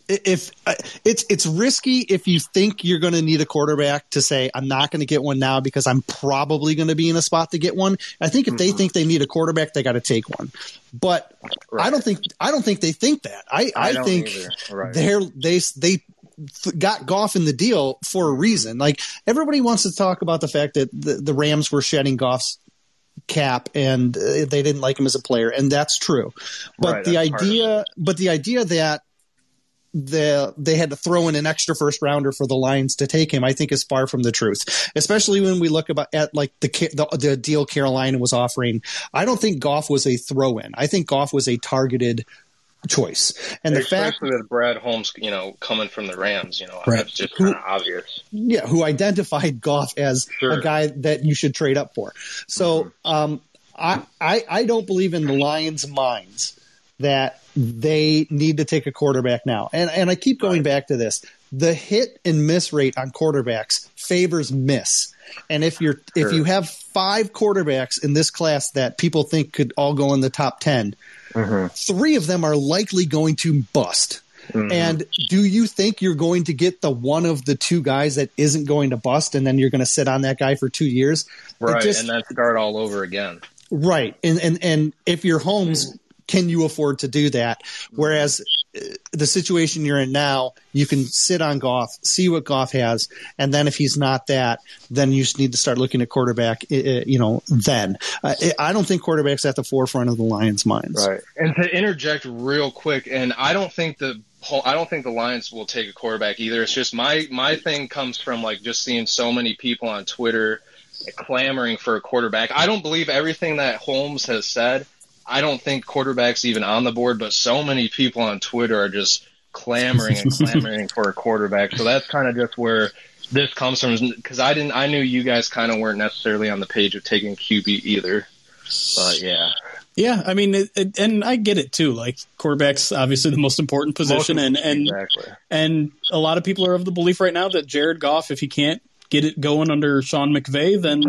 if uh, it's it's risky if you think you're going to need a quarterback to say I'm not going to get one now because I'm probably going to be in a spot to get one. I think if mm-hmm. they think they need a quarterback, they got to take one. But right. I don't think I don't think they think that. I I, I think right. they're they they got Goff in the deal for a reason. Like everybody wants to talk about the fact that the, the Rams were shedding Goff's cap and uh, they didn't like him as a player and that's true but right, the idea but the idea that the they had to throw in an extra first rounder for the Lions to take him, I think is far from the truth. Especially when we look about at like the the, the deal Carolina was offering. I don't think Goff was a throw in. I think Goff was a targeted choice. And the fact that Brad Holmes, you know, coming from the Rams, you know, right. that's just kind of obvious. Yeah, who identified Goff as sure. a guy that you should trade up for. So mm-hmm. um, I, I I don't believe in the Lions' minds that they need to take a quarterback now. And and I keep going back to this. The hit and miss rate on quarterbacks favors miss. And if you're sure. if you have five quarterbacks in this class that people think could all go in the top 10, mm-hmm. three of them are likely going to bust. Mm-hmm. And do you think you're going to get the one of the two guys that isn't going to bust and then you're going to sit on that guy for two years? Right. Just, and then start all over again. Right. And, and, and if you're Holmes, can you afford to do that? Whereas uh, the situation you're in now, you can sit on Goff, see what Goff has, and then if he's not that, then you just need to start looking at quarterback. You know, then uh, I don't think quarterback's at the forefront of the Lions' minds. Right. And to interject real quick, and I don't think the I don't think the Lions will take a quarterback either. It's just my my thing comes from like just seeing so many people on Twitter clamoring for a quarterback. I don't believe everything that Holmes has said I don't think quarterbacks even on the board, but so many people on Twitter are just clamoring and clamoring for a quarterback. So that's kind of just where this comes from because I didn't. I knew you guys kind of weren't necessarily on the page of taking QB either. But yeah, Yeah, I mean, it, it, and I get it too. Like quarterback's obviously the most important position, Most- and and exactly. and a lot of people are of the belief right now that Jared Goff, if he can't get it going under Sean McVay, then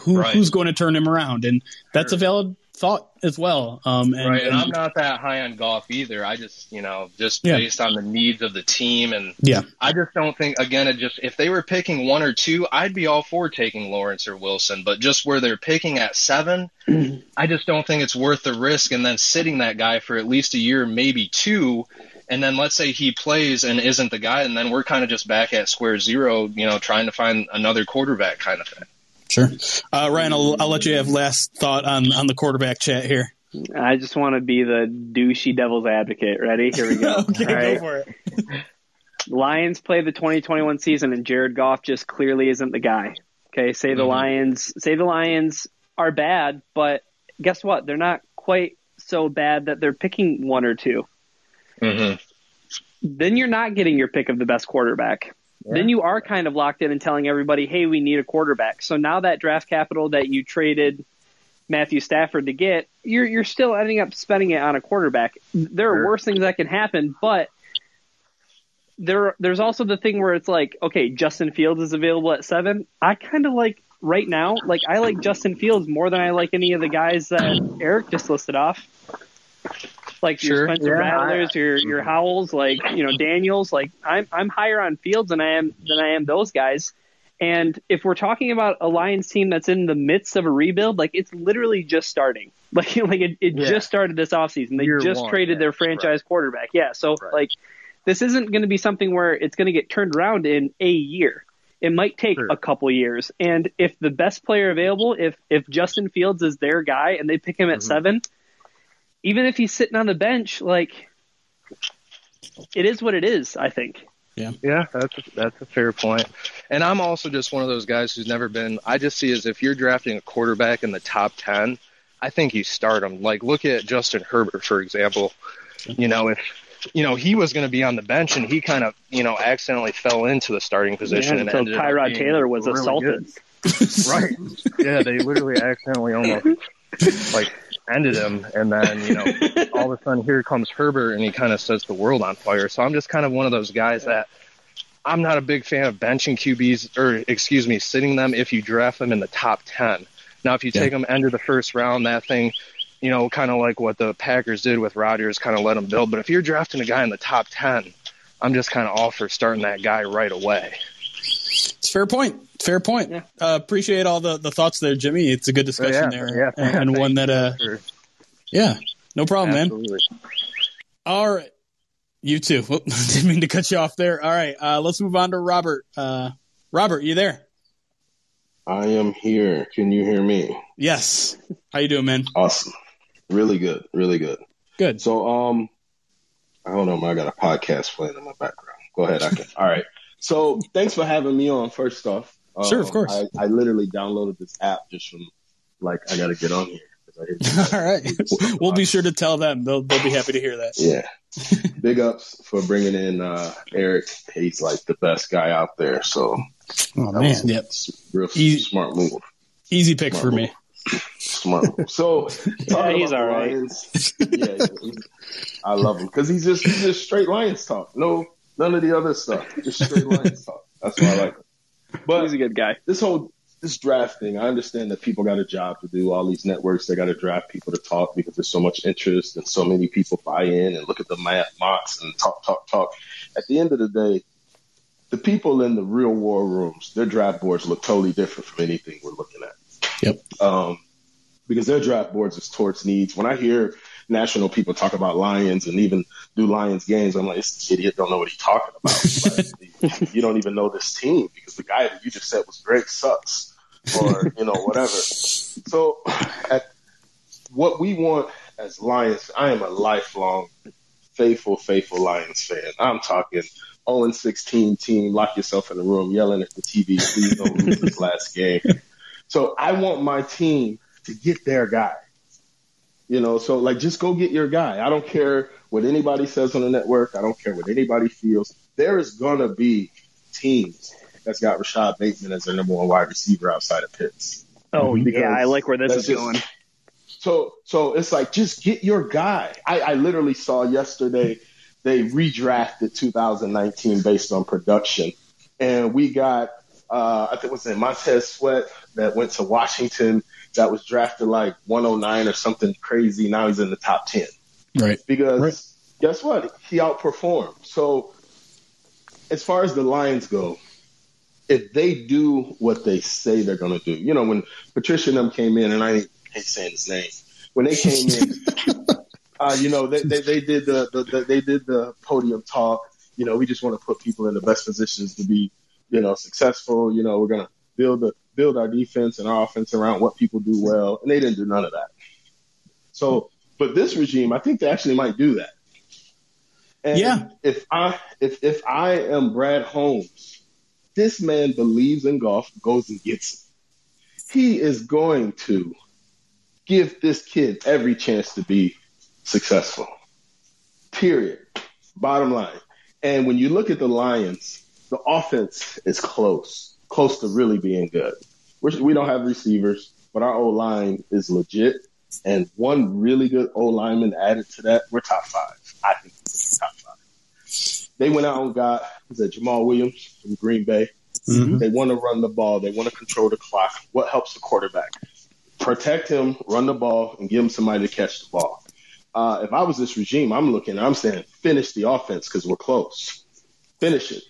who Right. who's going to turn him around? And that's a valid thought as well. Um, and, right, and and- I'm not that high on Goff either. I just, you know, just Yeah. based on the needs of the team, and Yeah. I just don't think. Again, it just if they were picking one or two, I'd be all for taking Lawrence or Wilson. But just where they're picking at seven, I just don't think it's worth the risk. And then sitting that guy for at least a year, maybe two, and then let's say he plays and isn't the guy, and then we're kind of just back at square zero, you know, trying to find another quarterback kind of thing. Sure. Uh, Ryan, I'll, I'll let you have last thought on, on the quarterback chat here. I just want to be the douchey devil's advocate. Ready? Here we go. okay, All right. go for it. Lions play the 2021 season, and Jared Goff just clearly isn't the guy. Okay, say the Mhm. Lions, say the Lions are bad, but guess what? They're not quite so bad that they're picking one or two. Mm-hmm. Then you're not getting your pick of the best quarterback. Then you are kind of locked in and telling everybody, "Hey, we need a quarterback." So now that draft capital that you traded Matthew Stafford to get, you're you're still ending up spending it on a quarterback. There are Sure. worse things that can happen, but there there's also the thing where it's like, okay, Justin Fields is available at seven. I kind of like right now, like I like Justin Fields more than I like any of the guys that Eric just listed off. Like your Spencer Yeah, Rattlers, your your Howells, like you know Daniels. Like I'm I'm higher on Fields than I am than I am those guys. And if we're talking about a Lions team that's in the midst of a rebuild, like it's literally just starting. Like like it, it Yeah. just started this offseason. They Year just one, traded yeah, their franchise quarterback. Yeah, so Right. like this isn't going to be something where it's going to get turned around in a year. It might take Sure. a couple years. And if the best player available, if if Justin Fields is their guy and they pick him at Mhm. seven, even if he's sitting on the bench, like it is what it is. I think. Yeah, yeah, that's a, that's a fair point. And I'm also just one of those guys who's never been. I just see as if you're drafting a quarterback in the top ten, I think you start him. Like look at Justin Herbert for example. You know if you know he was going to be on the bench and he kind of you know accidentally fell into the starting position Yeah, and until ended up Tyrod Taylor was really assaulted. right? Yeah, they literally accidentally almost like ended him, and then you know all of a sudden here comes Herbert, and he kind of sets the world on fire. So I'm just kind of one of those guys that I'm not a big fan of benching QBs, or excuse me, sitting them if you draft them in the top ten. Now, if you Yeah. take them end of the first round, that thing, you know, kind of like what the Packers did with Rodgers, kind of let him build. But if you're drafting a guy in the top ten, I'm just kind of all for starting that guy right away. It's a fair point. Fair point. Yeah. Uh, appreciate all the, the thoughts there, Jimmy. It's a good discussion Yeah, there, yeah. and, and one that, uh, Sure. yeah, no problem, man. All right. You too. Whoop, didn't mean to cut you off there. All right. Uh, let's move on to Robert. Uh, Robert, you there? I am here. Can you hear me? Yes. How you doing, man? Awesome. Really good. Really good. Good. So, um, I don't know. I got a podcast playing in my background. Go ahead. I can. All right. So, thanks for having me on. First off, Sure, of Um, course. I, I literally downloaded this app just from like I got to get on here. 'cause I hear you guys All right. so We'll be sure to tell them. They'll they'll be happy to hear that. Yeah. Big ups for bringing in uh, Eric. He's like the best guy out there. So Oh man. was Yep. real Easy- smart move. Easy pick for me. Smart. So talking he's all right. Lions, yeah, he's- I love him because he's just he's just straight Lions talk. No, none of the other stuff. Just straight Lions talk. That's why I like him. But He's a good guy. this whole this draft thing, I understand that people got a job to do. All these networks, they got to draft people to talk because there's so much interest and so many people buy in and look at the ma- mocks and talk, talk, talk. At the end of the day, the people in the real war rooms, their draft boards look totally different from anything we're looking at. Yep. Um, because their draft boards is towards needs. When I hear national people talk about Lions and even do Lions games, I'm like, this idiot don't know what he's talking about. Like, you don't even know this team because the guy that you just said was great sucks or, you know, whatever. So at what we want as Lions, I am a lifelong faithful, faithful Lions fan. I'm talking 0 and 16 team, lock yourself in the room, yelling at the TV, please don't lose this last game. So I want my team to get their guy. You know, so like just go get your guy. I don't care what anybody says on the network. I don't care what anybody feels. There is gonna be teams that's got Rashod Bateman as their number one wide receiver outside of Pitts. Oh Because yeah, I like where this is just- going. So so it's like just get your guy. I, I literally saw yesterday they redrafted 2019 based on production, and we got uh, I think it was in Montez Sweat that went to Washington that was drafted like 109 or something crazy. Now he's in the top 10 Right. because guess what? He outperformed. So as far as the Lions go, if they do what they say they're going to do, you know, when Patricia and them came in, and I hate saying his name, when they came in, uh, you know, they, they, they did the, the, the they did the podium talk. You know, we just want to put people in the best positions to be, you know, successful. You know, we're going to build the build our defense and our offense around what people do well, and they didn't do none of that. So, but this regime, I think they actually might do that. And Yeah. If I if if I am Brad Holmes, this man believes in Goff, goes and gets it. He is going to give this kid every chance to be successful. Period. Bottom line. And when you look at the Lions, the offense is close, close to really being good. We're, we don't have receivers, but our O line is legit. And one really good O lineman added to that, we're top five. I think we're top five. They went out and got was that Jamaal Williams from Green Bay. They want to run the ball. They want to control the clock. What helps the quarterback? Protect him, run the ball, and give him somebody to catch the ball. Uh, if I was this regime, I'm looking. I'm saying finish the offense because we're close. Finish it.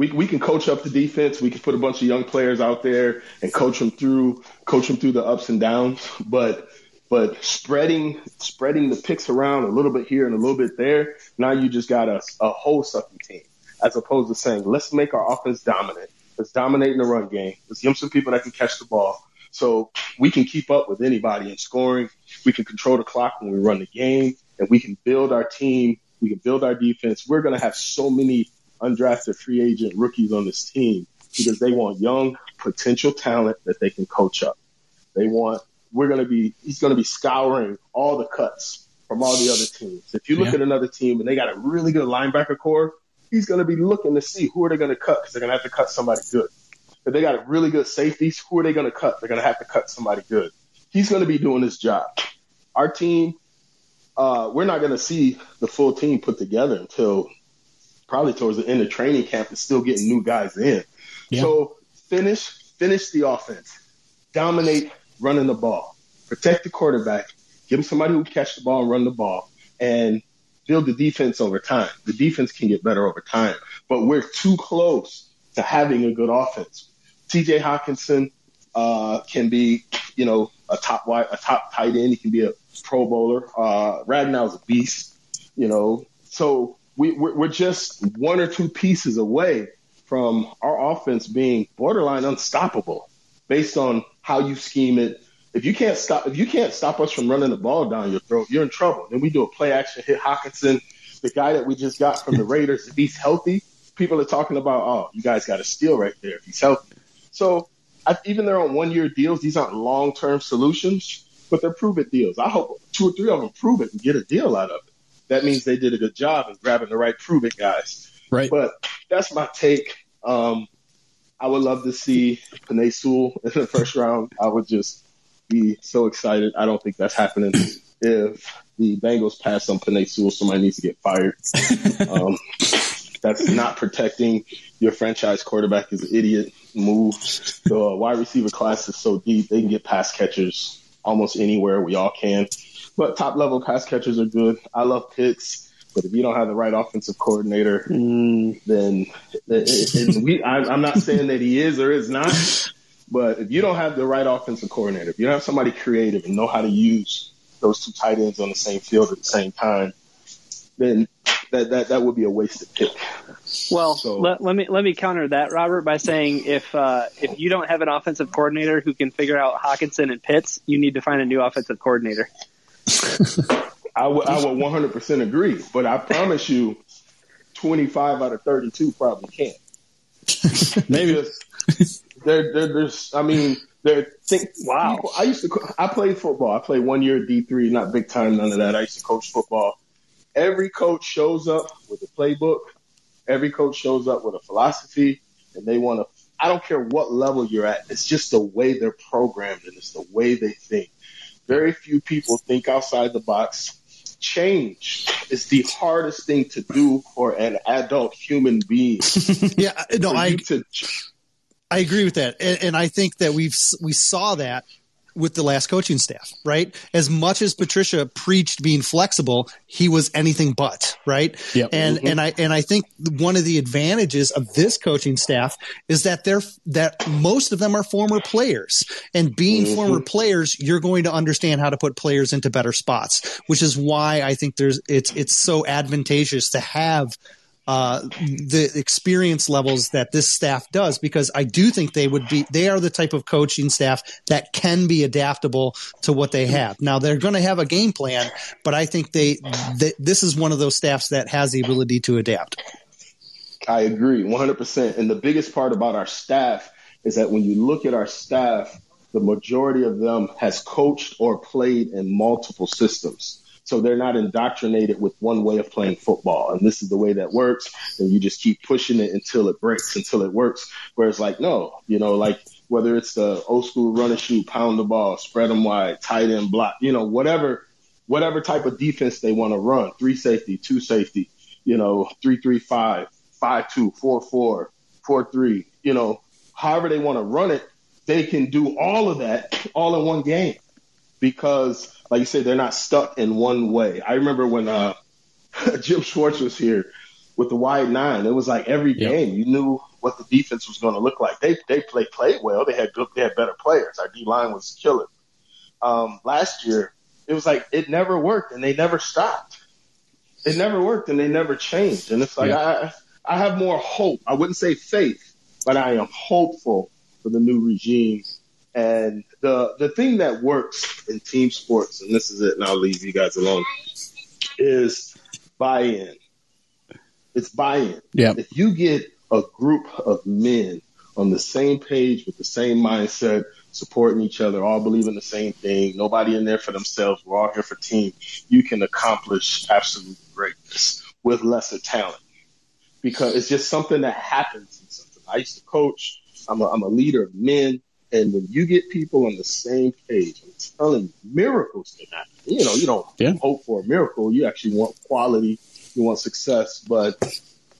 We we can coach up the defense. We can put a bunch of young players out there and coach them through coach them through the ups and downs. But but spreading spreading the picks around a little bit here and a little bit there. Now you just got a a whole sucking team as opposed to saying let's make our offense dominant. Let's dominate in the run game. Let's give some people that can catch the ball. So we can keep up with anybody in scoring. We can control the clock when we run the game, and we can build our team. We can build our defense. We're going to have so many undrafted free agent rookies on this team because they want young potential talent that they can coach up. They want. We're going to be. He's going to be scouring all the cuts from all the other teams. If you look Yeah. at another team and they got a really good linebacker core, he's going to be looking to see who are they going to cut because they're going to have to cut somebody good. If they got a really good safeties, who are they going to cut? They're going to have to cut somebody good. He's going to be doing his job. Our team, uh, we're not going to see the full team put together until probably towards the end of training camp and still getting new guys in. Yeah. So finish, finish the offense, dominate running the ball, protect the quarterback, give him somebody who can catch the ball and run the ball, and build the defense over time. The defense can get better over time, but we're too close to having a good offense. T.J. Hockenson uh, can be, you know, a top wide, a top tight end. He can be a Pro Bowler. Uh, Ragnow's a beast, you know. So we, we're, just one or two pieces away from our offense being borderline unstoppable, based on how you scheme it. If you can't stop, if you can't stop us from running the ball down your throat, you're in trouble. Then we do a play action hit Hockenson, the guy that we just got from the Raiders. If he's healthy, people are talking about, oh, you guys got a steal right there if he's healthy. So I, even they're on one year deals, these aren't long term solutions, but they're prove it deals. I hope two or three of them prove it and get a deal out of it. That means they did a good job in grabbing the right prove it guys. Right. But that's my take. Um, I would love to see Penei Sewell in the first round. I would just be so excited. I don't think that's happening. If the Bengals pass on Penei Sewell, somebody needs to get fired. Um, that's not protecting your franchise quarterback is an idiot move. The uh, wide receiver class is so deep; they can get pass catchers almost anywhere. We all can, but top level pass catchers are good. I love Pitts. But if you don't have the right offensive coordinator, then and we, I, I'm not saying that he is or is not. But if you don't have the right offensive coordinator, if you don't have somebody creative and know how to use those two tight ends on the same field at the same time, then that that, that would be a wasted pick. Well, So- let, let me let me counter that, Robert, by saying if uh, if you don't have an offensive coordinator who can figure out Hockenson and Pitts, you need to find a new offensive coordinator. I would I would 100 percent agree, but I promise you, 25 out of 32 probably can't. Maybe. Because there, there, there's, I mean, there. Think, Wow. people- I used to, I played football. I played one year D three, not big time, none of that. I used to coach football. Every coach shows up with a playbook. Every coach shows up with a philosophy, and they want to I don't care what level you're at. It's just the way they're programmed and it's the way they think. Very few people think outside the box. Change is the hardest thing to do for an adult human being. yeah, no, I to I agree with that, and, and I think that we've we saw that with the last coaching staff, right? As much as Patricia preached being flexible, he was anything but, right? Yep. And Mm-hmm. and I and I think one of the advantages of this coaching staff is that they're that most of them are former players, and being Mm-hmm. former players, you're going to understand how to put players into better spots, which is why I think there's it's it's so advantageous to have uh, the experience levels that this staff does because I do think they would be they are the type of coaching staff that can be adaptable to what they have. Now they're going to have a game plan, but I think they, they this is one of those staffs that has the ability to adapt. I agree 100%. And the biggest part about our staff is that when you look at our staff, the majority of them has coached or played in multiple systems. So they're not indoctrinated with one way of playing football. And this is the way that works. And you just keep pushing it until it breaks, until it works. Whereas like, no, you know, like whether it's the old school run and shoot, pound the ball, spread them wide, tight end block, you know, whatever, whatever type of defense they want to run, three safety, two safety, you know, three, three, five, five, two, four, four, four, three, you know, however they want to run it, they can do all of that all in one game because, like you said, they're not stuck in one way. I remember when uh, Jim Schwartz was here with the wide nine, it was like every Yep. game you knew what the defense was going to look like. They they played played well. They had good. They had better players. Our D line was killing. Um, last year, it was like it never worked, and they never stopped. It never worked, and they never changed. And it's like I I have more hope. I wouldn't say faith, but I am hopeful for the new regime. And the the thing that works in team sports, and this is it, and I'll leave you guys alone, is buy-in. It's buy-in. Yep. If you get a group of men on the same page with the same mindset, supporting each other, all believing the same thing, nobody in there for themselves, we're all here for team, you can accomplish absolute greatness with lesser talent. Because it's just something that happens. in something. I used to coach. I'm a, I'm a leader of men. And when you get people on the same page, I'm telling you, miracles can happen. You know, you don't Yeah. hope for a miracle. You actually want quality. You want success. But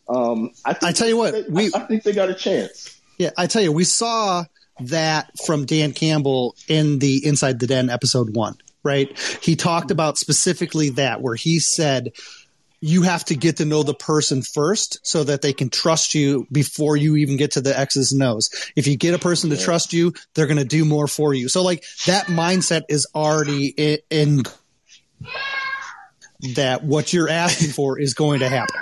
um, I, think I tell you what, they, we- I, I think they got a chance. Yeah, I tell you, we saw that from Dan Campbell in the Inside the Den episode one, right? He talked about specifically that, where he said, you have to get to know the person first so that they can trust you before you even get to the X's and O's. If you get a person to trust you, they're going to do more for you. So, like, that mindset is already i- in that what you're asking for is going to happen.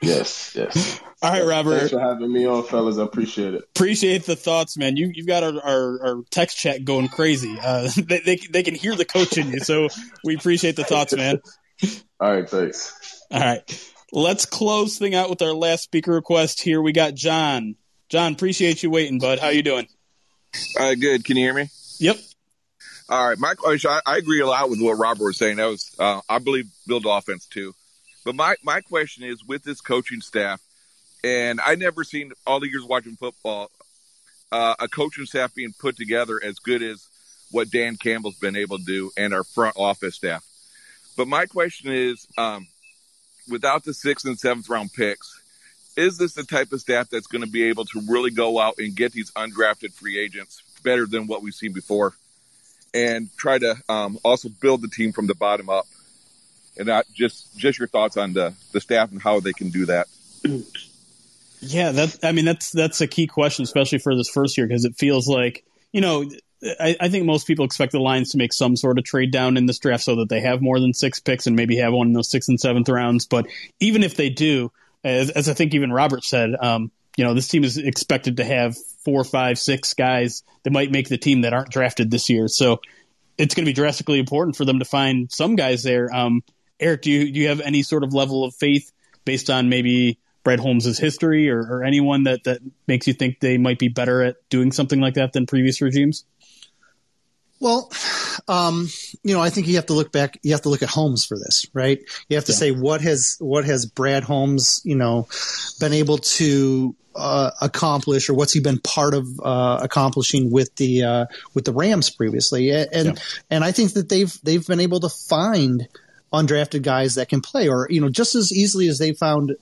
Yes, yes. All right, Robert. Thanks for having me on, fellas. I appreciate it. Appreciate the thoughts, man. You you've got our, our, our text chat going crazy. Uh, they, they they can hear the coach in you, so we appreciate the thoughts, man. All right, thanks. All right, let's close thing out with our last speaker request. Here we got John. John, appreciate you waiting, bud. How you doing? Uh, good. Can you hear me? Yep. All right. My question, I, I agree a lot with what Robert was saying. That was, uh, I believe, build offense too. But my, my question is with this coaching staff, and I never seen all the years watching football, uh, a coaching staff being put together as good as what Dan Campbell's been able to do and our front office staff. But my question is, um, without the sixth and seventh round picks, is this the type of staff that's going to be able to really go out and get these undrafted free agents better than what we've seen before? And try to um, also build the team from the bottom up. And just just your thoughts on the, the staff and how they can do that. Yeah, that I mean that's that's a key question, especially for this first year, because it feels like you know I, I think most people expect the Lions to make some sort of trade down in this draft so that they have more than six picks and maybe have one in those sixth and seventh rounds. But even if they do, as, as I think even Robert said, um, you know this team is expected to have four, five, six guys that might make the team that aren't drafted this year. So it's going to be drastically important for them to find some guys there. Um, Eric, do you do you have any sort of level of faith based on maybe Brad Holmes' history or, or anyone that, that makes you think they might be better at doing something like that than previous regimes? Well, um, you know, I think you have to look back. You have to look at Holmes for this, right? You have to Yeah. say what has what has Brad Holmes, you know, been able to uh, accomplish, or what's he been part of uh, accomplishing with the uh, with the Rams previously, A- and Yeah. and I think that they've they've been able to find undrafted guys that can play, or you know, just as easily as they found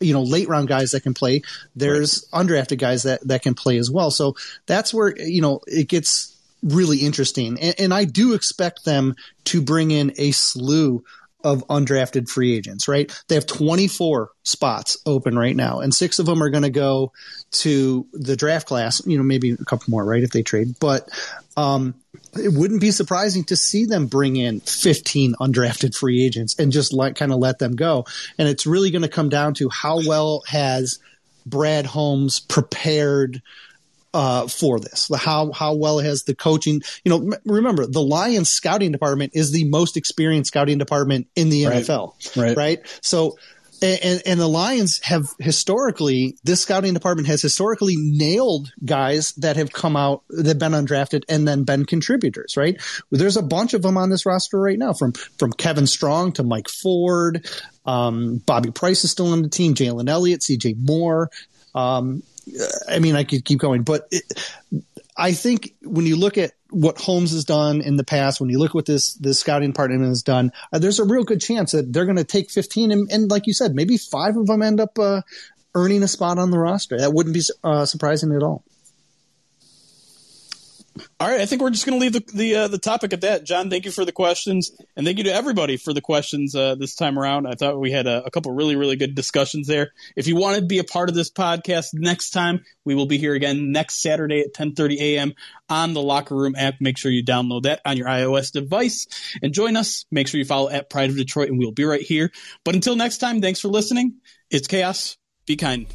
you know late round guys that can play there's undrafted guys that that can play as well so that's where you know it gets really interesting. And, and i do expect them to bring in a slew of undrafted free agents right? They have 24 spots open right now and six of them are going to go to the draft class you know maybe a couple more right if they trade. But um it wouldn't be surprising to see them bring in 15 undrafted free agents and just like kind of let them go. And it's really going to come down to how well has Brad Holmes prepared uh, for this? How how well has the coaching? You know, m- remember the Lions scouting department is the most experienced scouting department in the Right. NFL, Right. right? So. And, and the Lions have historically, this scouting department has historically nailed guys that have come out, that have been undrafted and then been contributors, right? There's a bunch of them on this roster right now, from from Kevin Strong to Mike Ford, um, Bobby Price is still on the team, Jalen Elliott, C.J. Moore. Um, I mean, I could keep going, but it, I think when you look at what Holmes has done in the past, when you look at what this this scouting department has done, uh, there's a real good chance that they're going to take 15, and, and like you said, maybe five of them end up uh, earning a spot on the roster. That wouldn't be uh, surprising at all. All right, I think we're just going to leave the the, uh, the topic at that. John, thank you for the questions, and thank you to everybody for the questions uh, this time around. I thought we had a, a couple really really good discussions there. If you want to be a part of this podcast next time, we will be here again next Saturday at 10:30 a.m. on the Locker Room app. Make sure you download that on your iOS device and join us. Make sure you follow at Pride of Detroit, and we'll be right here. But until next time, thanks for listening. It's chaos. Be kind.